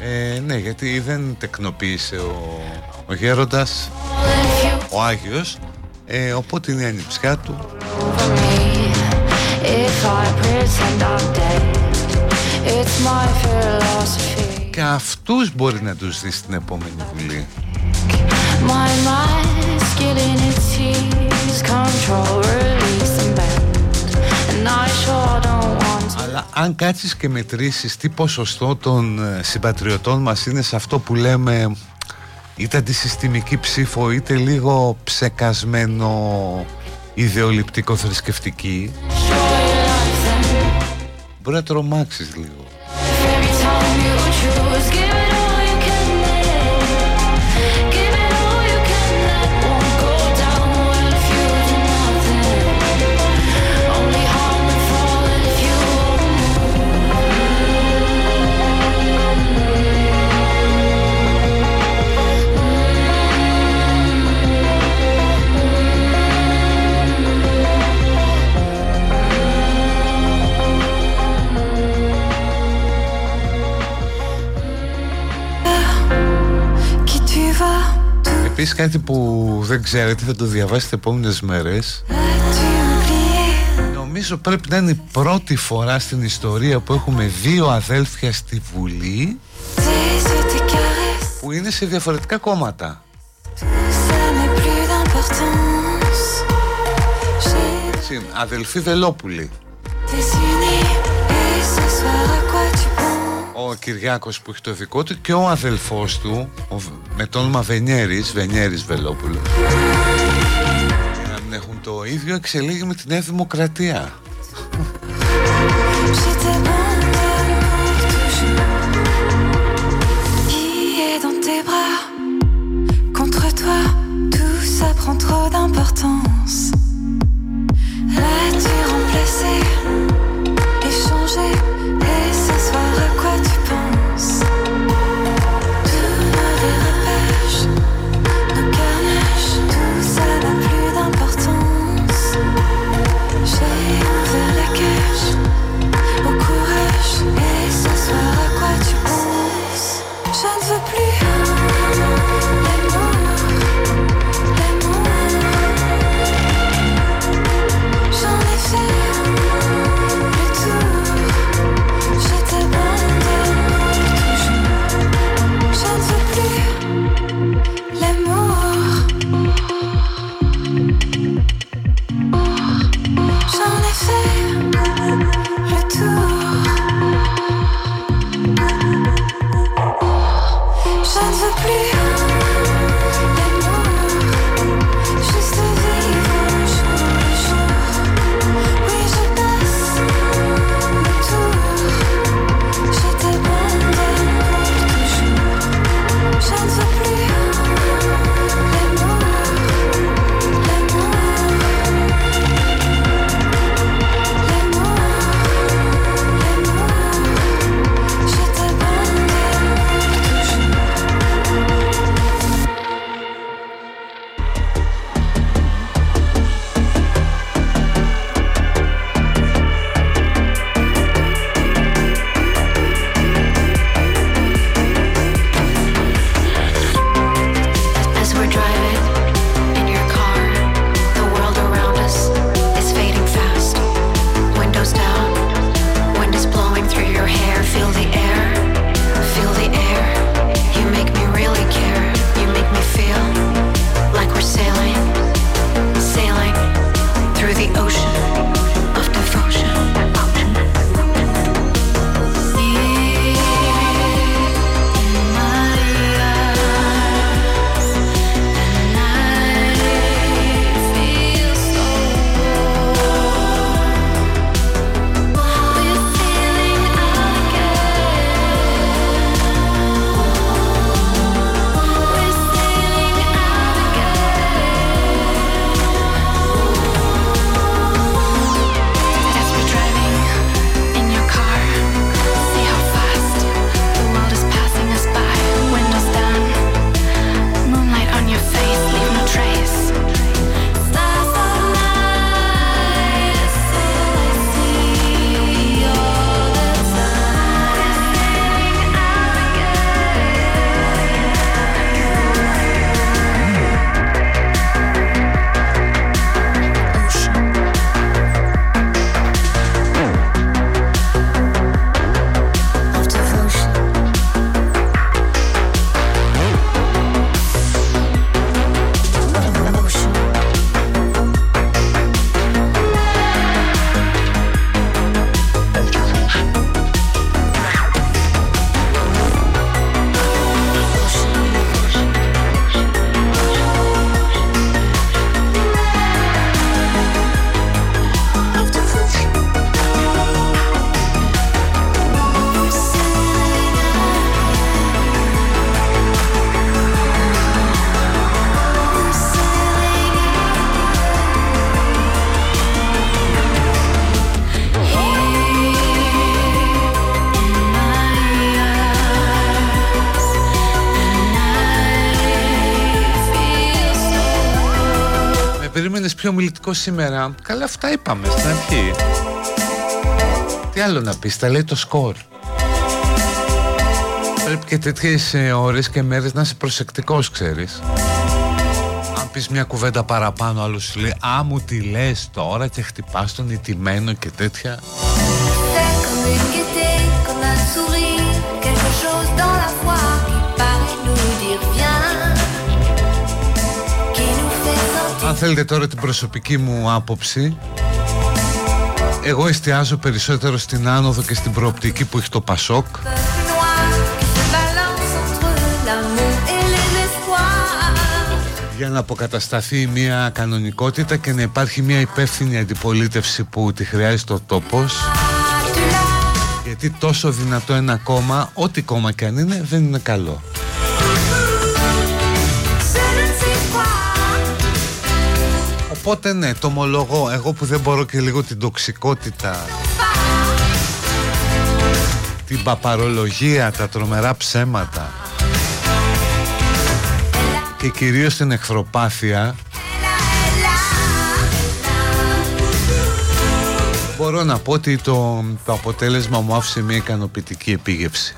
Ε, ναι, γιατί δεν τεκνοποίησε ο, ο γέροντας, ο Άγιος, ε, οπότε είναι η ανιψιά του. Και αυτούς μπορεί να τους δεις στην επόμενη Βουλή. Αλλά αν κάτσεις και μετρήσεις τι ποσοστό των ε, συμπατριωτών μας είναι σε αυτό που λέμε είτε αντισυστημική ψήφο είτε λίγο ψεκασμένο ιδεολειπτικό θρησκευτική μπορεί να τρομάξεις λίγο Επίσης κάτι που δεν ξέρετε θα το διαβάσετε επόμενες μέρες. Νομίζω πρέπει να είναι η πρώτη φορά στην ιστορία που έχουμε δύο αδέλφια στη Βουλή που είναι σε διαφορετικά κόμματα. Αδελφοί Βελόπουλοι ο Κυριάκος που έχει το δικό του και ο αδελφός του ο, με το όνομα Βενιέρης, Βενιέρης Βελόπουλο για να μην έχουν το ίδιο εξελίγει με τη Νέα Δημοκρατία prend trop d'importance. As-tu πιο μιλητικό σήμερα. Καλά αυτά είπαμε στην αρχή. Τι άλλο να πεις Τα λέει το σκορ. Πρέπει και τέτοιες ε, ώρες και μέρες να είσαι προσεκτικός ξέρεις. Αν πεις μια κουβέντα παραπάνω Άλλο σου λέει Α μου τι λες τώρα Και χτυπάς τον ιτημένο και τέτοια Αν θέλετε τώρα την προσωπική μου άποψη Εγώ εστιάζω περισσότερο στην άνοδο και στην προοπτική που έχει το Πασόκ για να αποκατασταθεί μια κανονικότητα και να υπάρχει μια υπεύθυνη αντιπολίτευση που τη χρειάζεται ο τόπος γιατί τόσο δυνατό ένα κόμμα, ό,τι κόμμα και αν είναι, δεν είναι καλό. Οπότε ναι, το ομολογώ, εγώ που δεν μπορώ και λίγο την τοξικότητα Την παπαρολογία, τα τρομερά ψέματα Και κυρίως την εχθροπάθεια Μπορώ να πω ότι το, το αποτέλεσμα μου άφησε μια ικανοποιητική επίγευση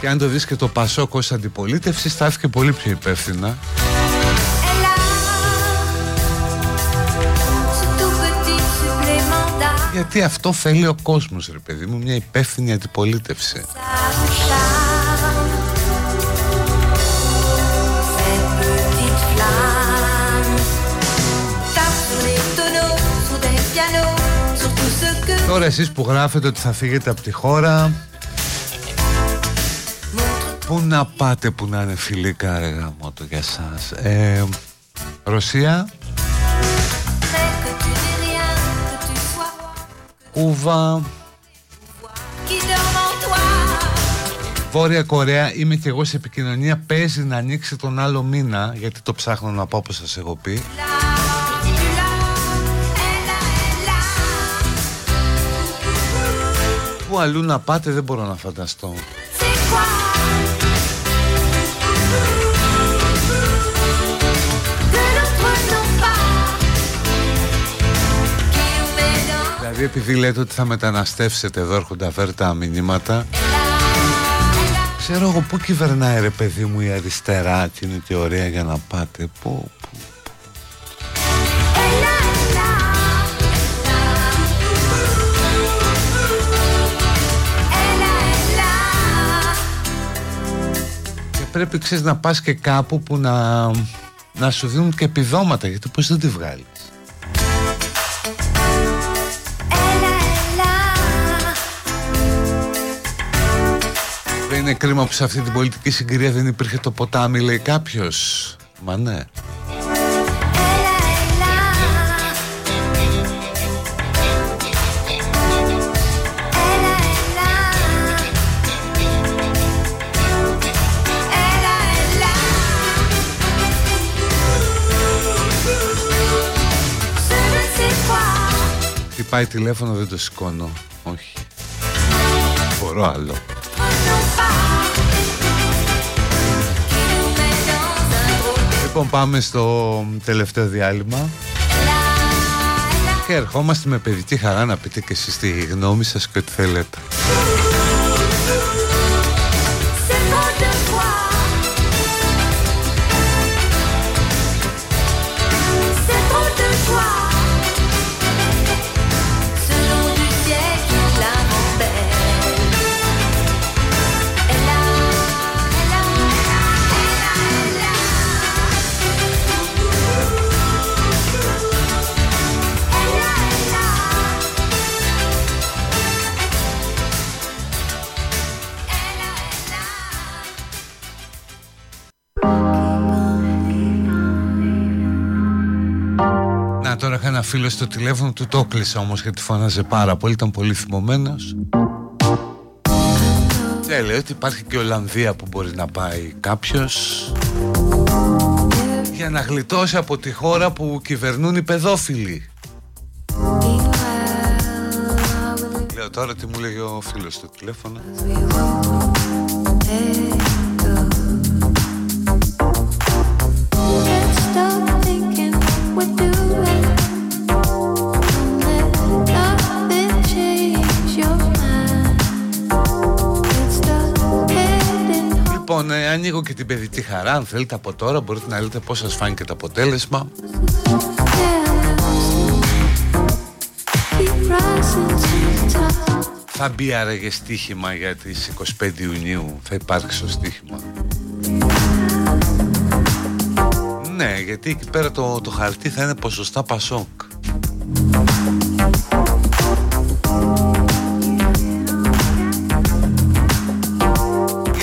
Και αν το δεις και το Πασόκ ως αντιπολίτευση στάθηκε πολύ πιο υπεύθυνα. Γιατί αυτό θέλει ο κόσμος ρε παιδί μου Μια υπεύθυνη αντιπολίτευση. Τώρα εσείς που γράφετε ότι θα φύγετε από τη χώρα Πού να πάτε που να είναι φιλικά ρε γαμώτο για σας. Ε, Ρωσία. Κούβα. Βόρεια Κορέα είμαι και εγώ σε επικοινωνία. Παίζει να ανοίξει τον άλλο μήνα Γιατί το ψάχνω να πω όπως σας έχω πει. Πού αλλού να πάτε δεν μπορώ να φανταστώ Δηλαδή επειδή λέτε ότι θα μεταναστεύσετε εδώ έρχονται αφέρτα μηνύματα. Ξέρω εγώ πού κυβερνάει ρε παιδί μου η αριστερά και είναι και ωραία για να πάτε. Πού, πού, πρέπει ξέρεις να πας και κάπου που να, να σου δίνουν και επιδόματα γιατί πώς δεν τη βγάλεις είναι κρίμα που σε αυτή την πολιτική συγκυρία δεν υπήρχε το ποτάμι λέει κάποιος. Μα ναι. Πάει τηλέφωνο δεν το σηκώνω. Όχι. Μπορώ άλλο Λοιπόν πάμε στο τελευταίο διάλειμμα. Και ερχόμαστε με παιδική χαρά να πείτε και εσείς τη γνώμη σας και ό,τι θέλετε φίλος στο τηλέφωνο του το κλείσα όμως γιατί φώναζε πάρα πολύ, ήταν πολύ θυμωμένος Ναι, λέει ότι υπάρχει και Ολλανδία που μπορεί να πάει κάποιος για να γλιτώσει από τη χώρα που κυβερνούν οι παιδόφιλοι. Λέω τώρα τι μου λέγει ο φίλος στο τηλέφωνο. Λοιπόν, ε, ανοίγω και την παιδική χαρά. Αν θέλετε από τώρα, μπορείτε να λέτε πώς σας φάνηκε το αποτέλεσμα. Θα μπει άραγε στοίχημα για τις 25 Ιουνίου. Θα υπάρξει στο στοίχημα. Ναι, γιατί εκεί πέρα το, το χαρτί θα είναι ποσοστά πασόκ.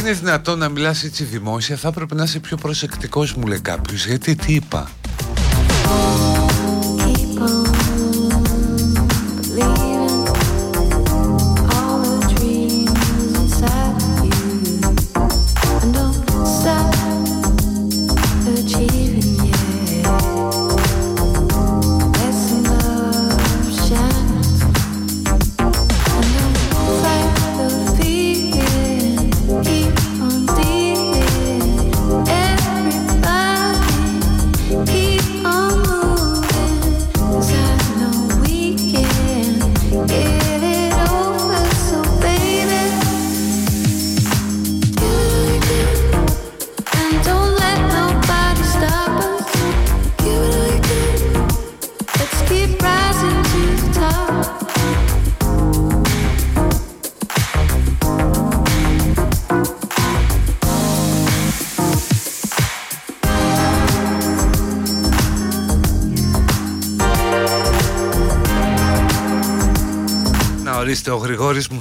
Είναι δυνατόν να μιλάς έτσι δημόσια θα έπρεπε να είσαι πιο προσεκτικός μου λέει κάποιος. Γιατί τι είπα;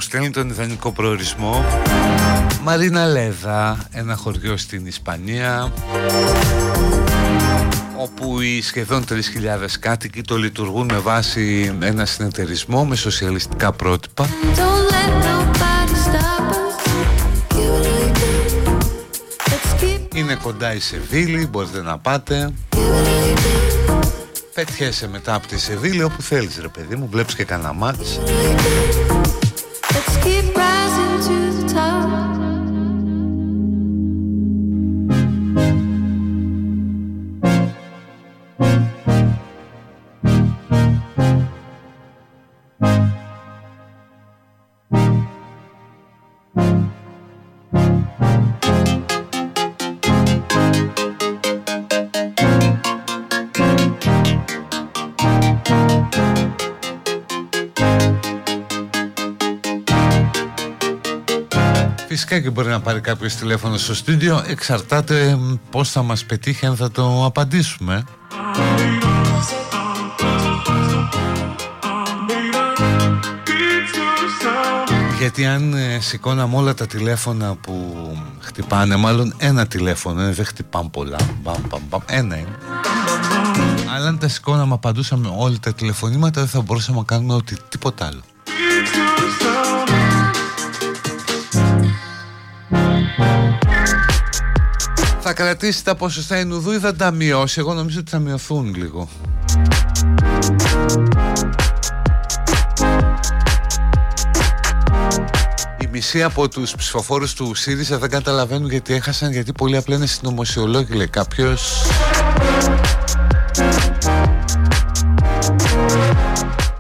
Στέλνει τον ιδανικό προορισμό. Μαρίνα Λέδα, ένα χωριό στην Ισπανία όπου οι σχεδόν 3.000 κάτοικοι το λειτουργούν με βάση ένα συνεταιρισμό με σοσιαλιστικά πρότυπα. Είναι κοντά η Σεβίλη, μπορείτε να πάτε. Πετιέσαι μετά από τη Σεβίλη όπου θέλεις ρε παιδί μου Βλέπεις και κανένα μάτς keep running. Και μπορεί να πάρει κάποιος τηλέφωνο στο στούντιο Εξαρτάται πώς θα μας πετύχει αν θα το απαντήσουμε. Γιατί αν ε, σηκώναμε όλα τα τηλέφωνα που χτυπάνε Μάλλον ένα τηλέφωνο, ε, δεν χτυπάνε πολλά. Μπαμ, μπαμ, μπαμ, Ένα είναι. Αλλά αν τα σηκώναμε, απαντούσαμε όλα τα τηλεφωνήματα Δεν θα μπορούσαμε να κάνουμε ότι τίποτα άλλο Θα κρατήσει τα ποσοστά Ινουδού ή θα τα μειώσει; Εγώ νομίζω ότι θα μειωθούν λίγο. Η μισή από τους ψηφοφόρους του ΣΥΡΙΖΑ δεν καταλαβαίνουν γιατί έχασαν Γιατί πολύ απλά είναι συνωμοσιολόγοι λέει κάποιος.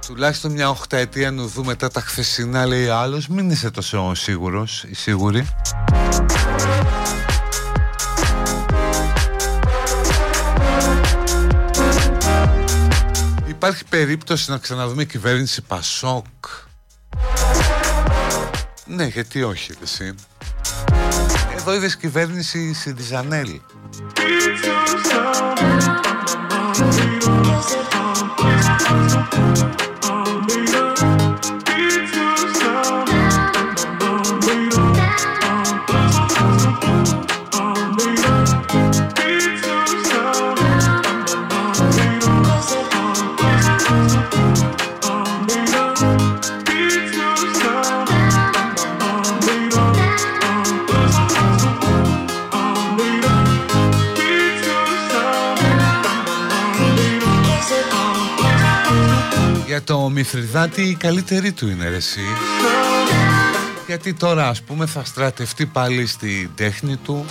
Τουλάχιστον μια οχταετία νουδού μετά τα χθεσινά λέει άλλος. Μην είσαι τόσο σίγουρος ή σίγουρη Υπάρχει περίπτωση να ξαναδούμε κυβέρνηση Πασόκ. Ναι, γιατί όχι, εσύ. Εδώ είδες κυβέρνηση Σιριζανέλη. Thank Για το Μηθριδάτη η καλύτερη του είναι ρε εσύ. Γιατί τώρα ας πούμε θα στρατευτεί πάλι στη τέχνη του.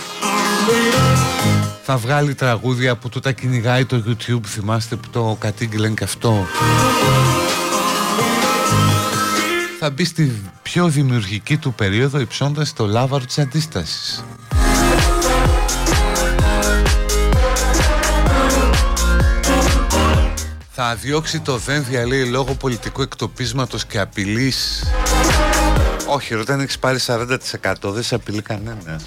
Θα βγάλει τραγούδια που του τα κυνηγάει το YouTube Θυμάστε που το κατήγγειλαν και αυτό. Θα μπει στη πιο δημιουργική του περίοδο υψώντας το λάβαρος της αντίστασης Θα διώξει το δένδια λέει λόγω πολιτικού εκτοπίσματος και απειλής. Όχι ρωτά αν έχεις πάρει 40% δεν σε απειλεί κανένας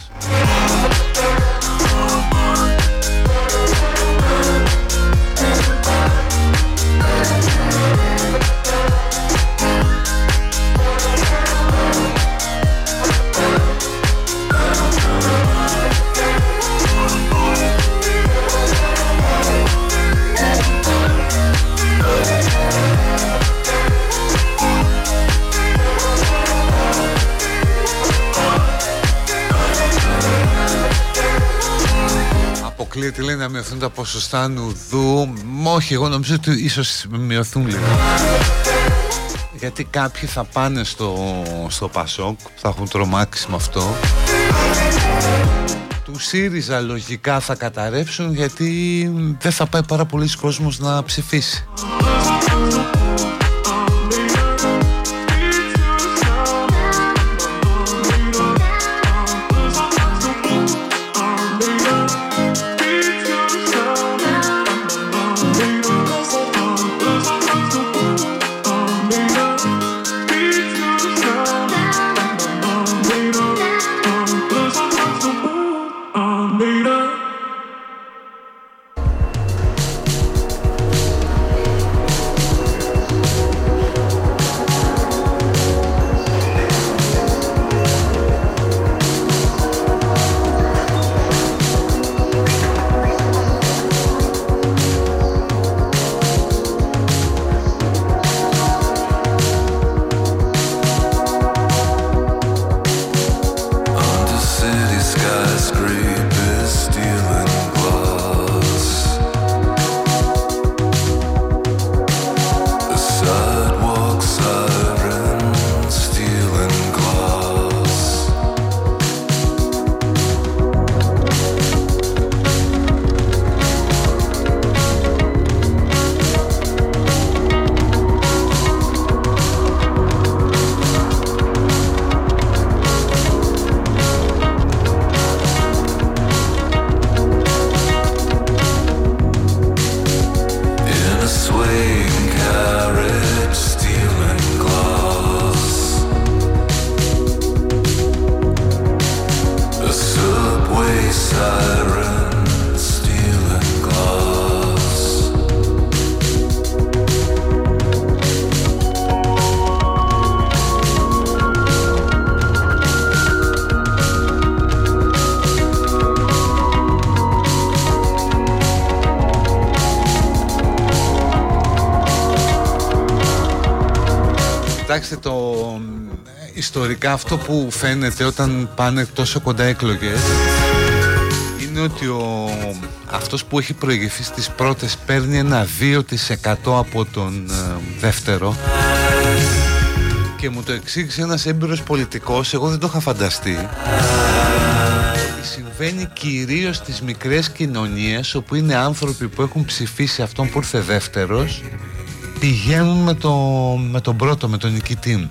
αποκλείεται λέει να μειωθούν τα ποσοστά νουδού. Όχι εγώ νομίζω ότι ίσως μειωθούν λίγο. Γιατί κάποιοι θα πάνε στο, στο Πασόκ Θα έχουν τρομάξει με αυτό. Του ΣΥΡΙΖΑ λογικά θα καταρρεύσουν Γιατί δεν θα πάει πάρα πολλοί κόσμος να ψηφίσει φαίνεται όταν πάνε τόσο κοντά εκλογές είναι ότι ο, αυτός που έχει προηγηθεί στις πρώτες παίρνει ένα 2% από τον ε, δεύτερο. Και μου το εξήγησε ένας έμπειρος πολιτικός, εγώ δεν το είχα φανταστεί ότι συμβαίνει κυρίως στις μικρές κοινωνίες όπου είναι άνθρωποι που έχουν ψηφίσει αυτόν που ήρθε δεύτερος πηγαίνουν με, το, με τον πρώτο, με τον νικητή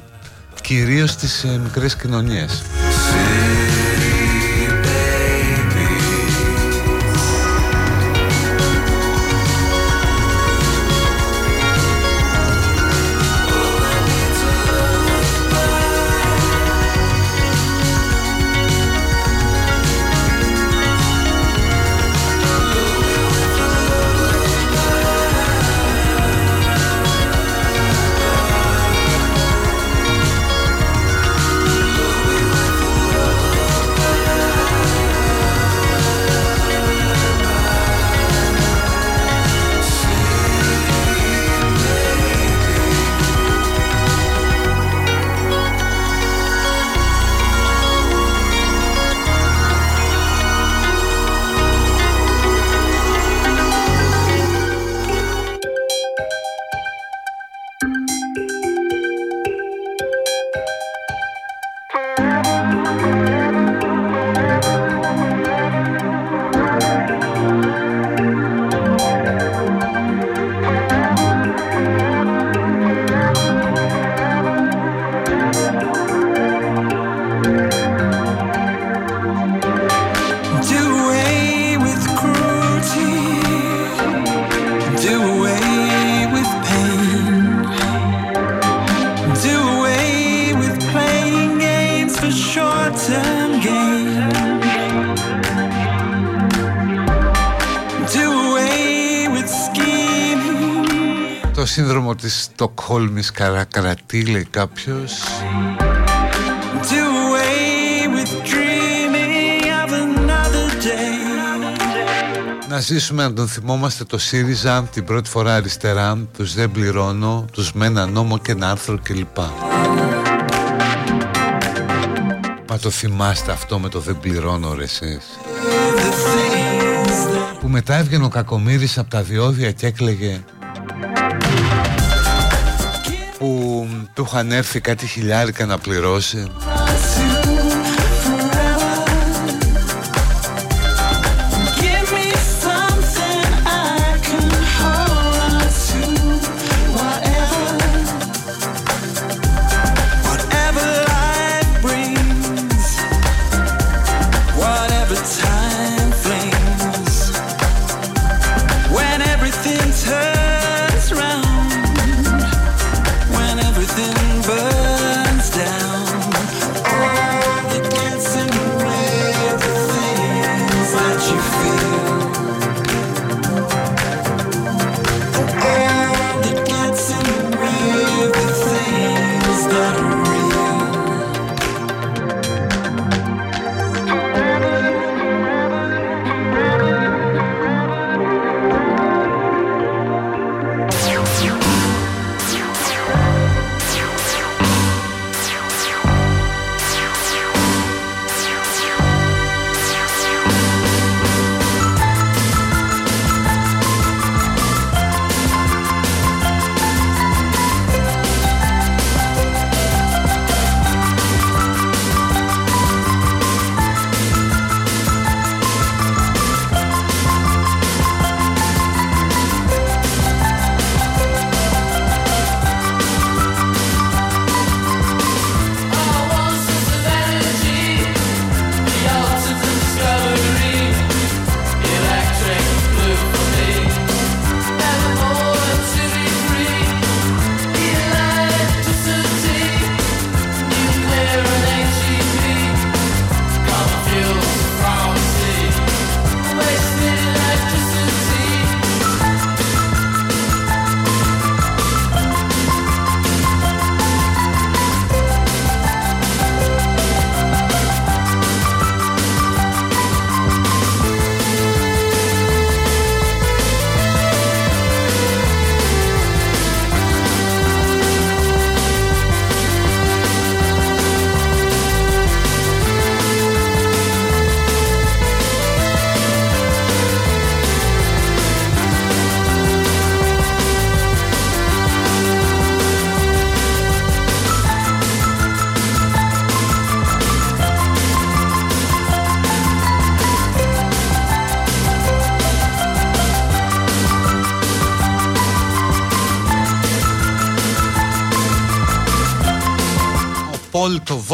κυρίως στις ε, μικρές κοινωνίες. Της Στοκχόλμης καρακρατή λέει κάποιος. Να ζήσουμε να τον θυμόμαστε το ΣΥΡΙΖΑ την πρώτη φορά αριστερά Τους δεν πληρώνω, τους με ένα νόμο και ένα άρθρο κλπ. Μα το θυμάστε αυτό με το δεν πληρώνω ρε εσείς. Που μετά έβγαινε ο Κακομύρης από τα διόδια και έκλαιγε είχαν έρθει κάτι χιλιάρικα να πληρώσει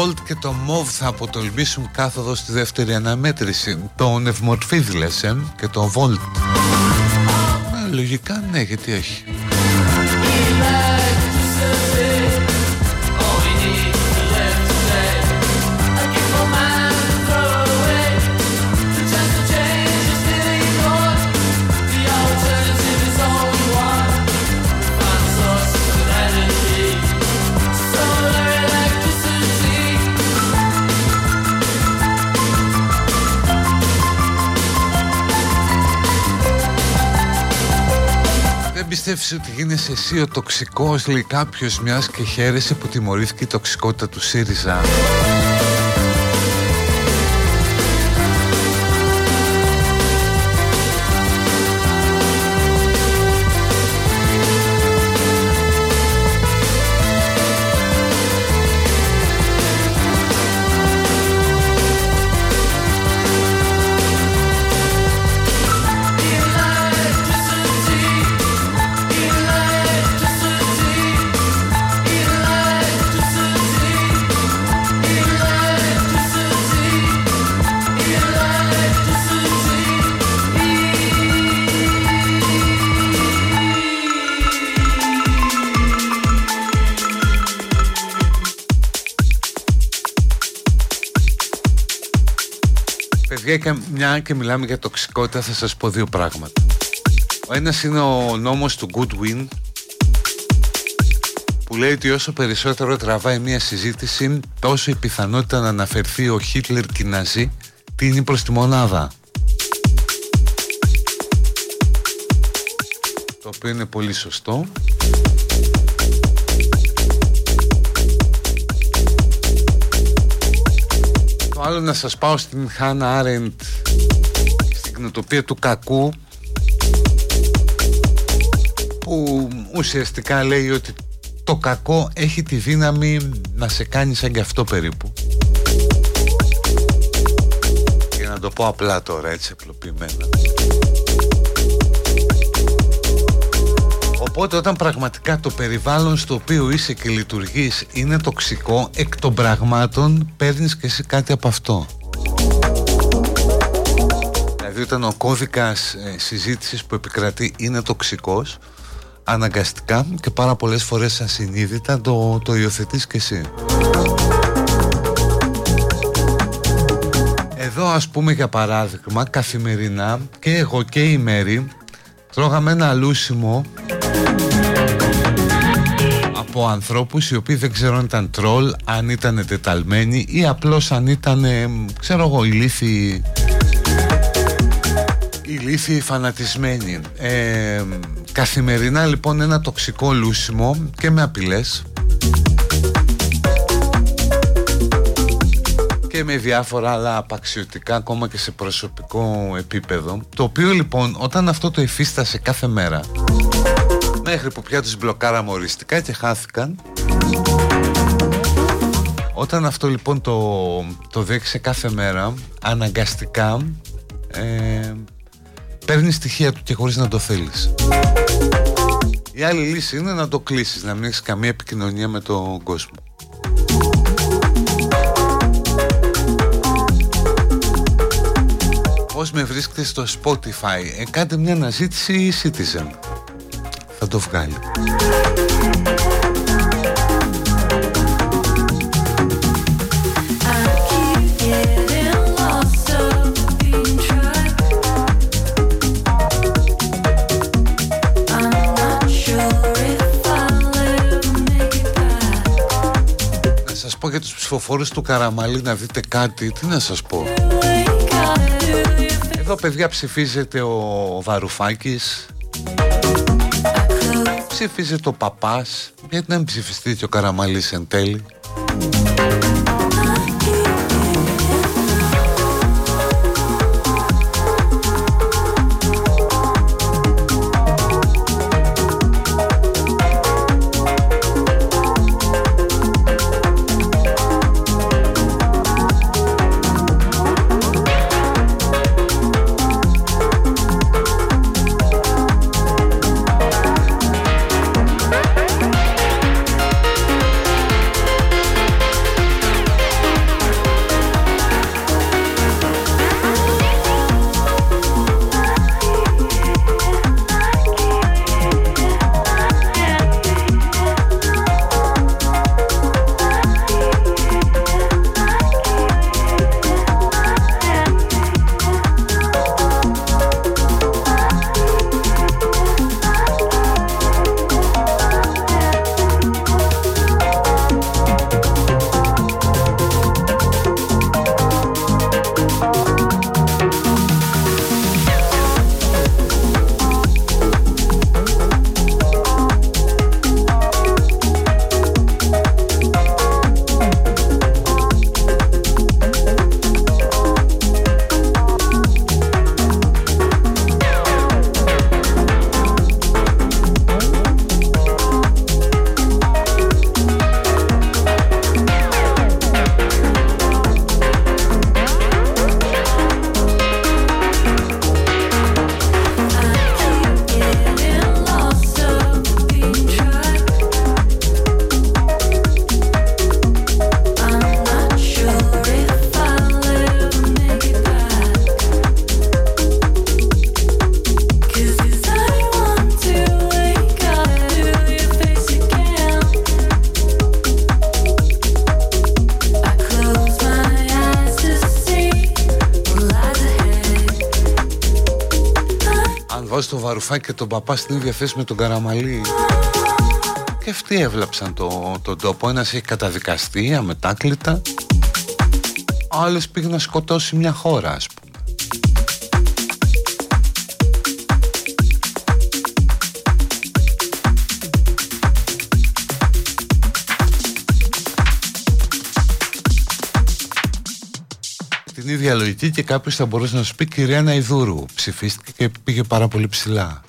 το Volt και το MOV θα αποτολμήσουν κάθοδο στη δεύτερη αναμέτρηση. Το Νευμορφίδ λες, ε, και το Volt. Ε, λογικά ναι, γιατί όχι. Πιστεύεις ότι γίνεσαι εσύ ο τοξικός λέει κάποιος μιας και χαίρεσαι που τιμωρήθηκε η τοξικότητα του ΣΥΡΙΖΑ μια και μιλάμε για τοξικότητα θα σας πω δύο πράγματα. Ο ένας είναι ο νόμος του Goodwin που λέει ότι όσο περισσότερο τραβάει μια συζήτηση τόσο η πιθανότητα να αναφερθεί ο Χίτλερ και η Ναζί τίνει προς τη μονάδα. Το οποίο είναι πολύ σωστό. Άλλο να σας πάω στην Χάνα Άρεντ στην κοινοτοπία του κακού που ουσιαστικά λέει ότι το κακό έχει τη δύναμη να σε κάνει σαν και αυτό περίπου. Για να το πω απλά τώρα έτσι απλοποιημένα Οπότε όταν πραγματικά το περιβάλλον στο οποίο είσαι και λειτουργείς είναι τοξικό εκ των πραγμάτων παίρνεις και εσύ κάτι από αυτό Δηλαδή όταν ο κώδικας ε, συζήτησης που επικρατεί είναι τοξικός αναγκαστικά και πάρα πολλές φορές ασυνείδητα το, το υιοθετείς και εσύ. Εδώ ας πούμε για παράδειγμα καθημερινά και εγώ και η Μέρη τρώγαμε ένα λούσιμο από ανθρώπους οι οποίοι δεν ξέρω αν ήταν τρόλ, αν ήταν τεταλμένοι ή απλώς αν ήταν, ξέρω εγώ, ηλίθιοι ηλίθιοι φανατισμένοι. Ε, Καθημερινά λοιπόν ένα τοξικό λούσιμο και με απειλές και με διάφορα άλλα απαξιωτικά ακόμα και σε προσωπικό επίπεδο το οποίο λοιπόν όταν αυτό το υφίστασε κάθε μέρα μέχρι που πια τους μπλοκάραμε οριστικά και χάθηκαν. Όταν αυτό λοιπόν το, το δέχεσαι κάθε μέρα αναγκαστικά ε, παίρνει στοιχεία του και χωρίς να το θέλεις. Η άλλη λύση είναι να το κλείσεις να μην έχεις καμία επικοινωνία με τον κόσμο. Πώς με βρίσκετε στο Spotify; Ε, Κάντε μια αναζήτηση Citizen Θα το βγάλει. Πω για τους ψηφοφόρους του Καραμαλή να δείτε κάτι, τι να σας πω. Εδώ παιδιά ψηφίζεται ο Βαρουφάκης, ψηφίζεται ο Παπάς, γιατί να μην ψηφιστεί και ο Καραμαλής εν τέλει; Βάζει το βαρουφάκι και τον παπά στην ίδια θέση με τον καραμαλί και αυτοί έβλαψαν το, τον τόπο. Ένας έχει καταδικαστεί αμετάκλητα. Ο άλλος πήγε να σκοτώσει μια χώρα ας πούμε. Την ίδια λογική και κάποιος θα μπορούσε να σου πει κυρία Ναϊδούρου ψηφίστηκε και πήγε πάρα πολύ ψηλά.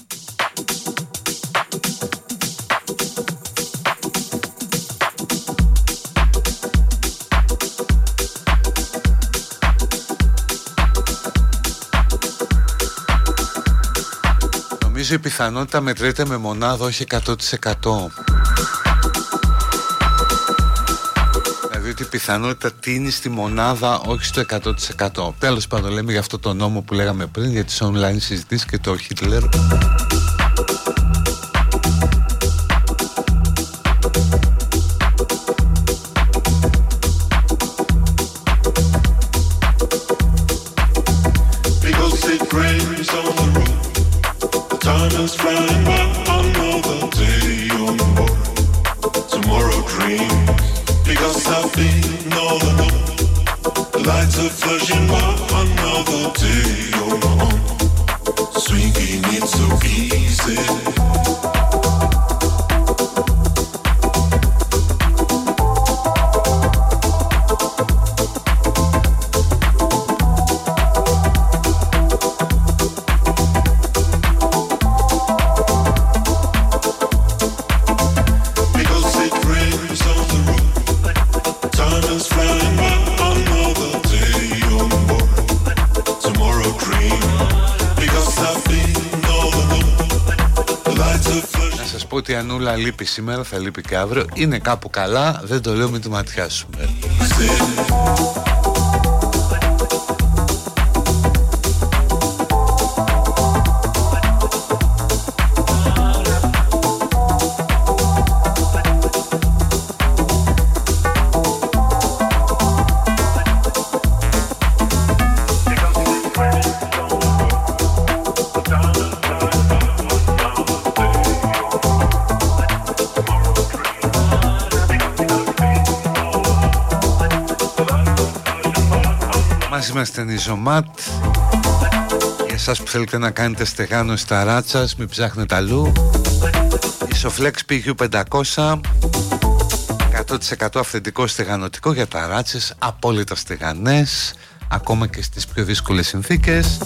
Νομίζω η πιθανότητα μετρείται με μονάδα όχι 100% πιθανότητα τίνει στη μονάδα όχι στο 100%. Τέλος πάντων λέμε για αυτό το νόμο που λέγαμε πριν για τις online συζητήσεις και το Hitler. Λείπει σήμερα, θα λείπει και αύριο. Είναι κάπου καλά, δεν το λέω με τη ματιά σου. Είμαστε Νιζωμάτ Για εσάς που θέλετε να κάνετε στεγάνωση στα ράτσας Μην ψάχνετε αλλού. Isoflex PQ500 100% αυθεντικό στεγανοτικό για τα ράτσες Απόλυτα στεγανές Ακόμα και στις πιο δύσκολες συνθήκες.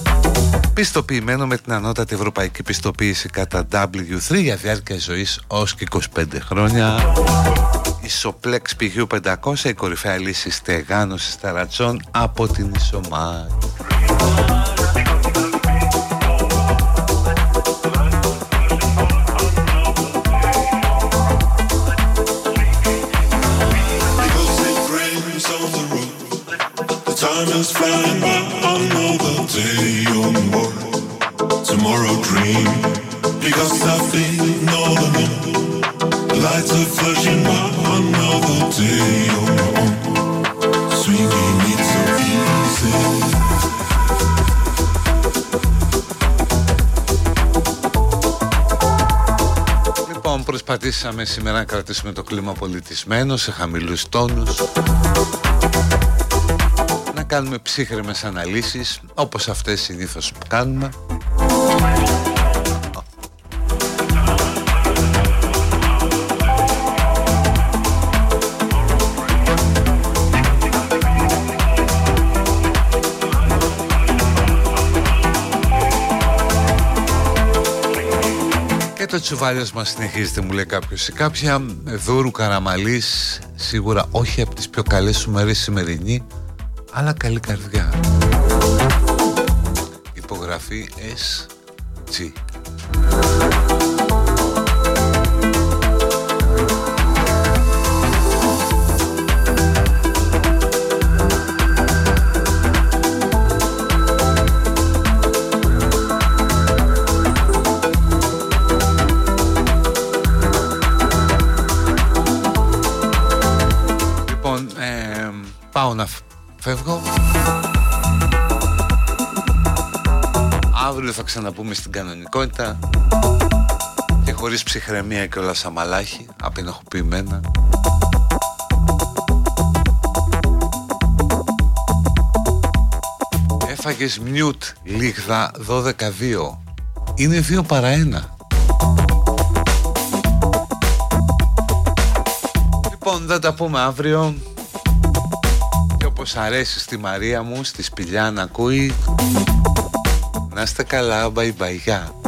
Πιστοποιημένο με την ανώτατη ευρωπαϊκή πιστοποίηση κατά W3 για διάρκεια ζωής ως και 25 χρόνια Ισοπλέξ πηγείου 500 η κορυφαία λύση στεγάνωσης ταρατσών από την Ισομάκ. Time is flying by another day or more. Tomorrow dream because I feel no, no. Lights are flashing by Λοιπόν, προσπαθήσαμε σήμερα να κρατήσουμε το κλίμα πολιτισμένο σε χαμηλούς τόνους. Να κάνουμε ψύχρεμες αναλύσεις όπως αυτές συνήθως που κάνουμε το τσουβάλιος μας συνεχίζεται μου λέει κάποιος. Σε κάποια δούρου καραμαλής σίγουρα όχι από τις πιο καλές σου μέρες σημερινή αλλά καλή καρδιά. Υπογραφή SG πάω Αύριο θα ξαναπούμε στην κανονικότητα Και χωρίς ψυχραιμία και όλα σαμαλάχη απενοχοποιημένα Έφαγες μιούτ λίγδα 12-2 Είναι 2 παρά 1 Λοιπόν θα τα πούμε αύριο. Και όπως αρέσει στη Μαρία μου Στη σπηλιά να ακούει Να είστε καλά bye bye Γεια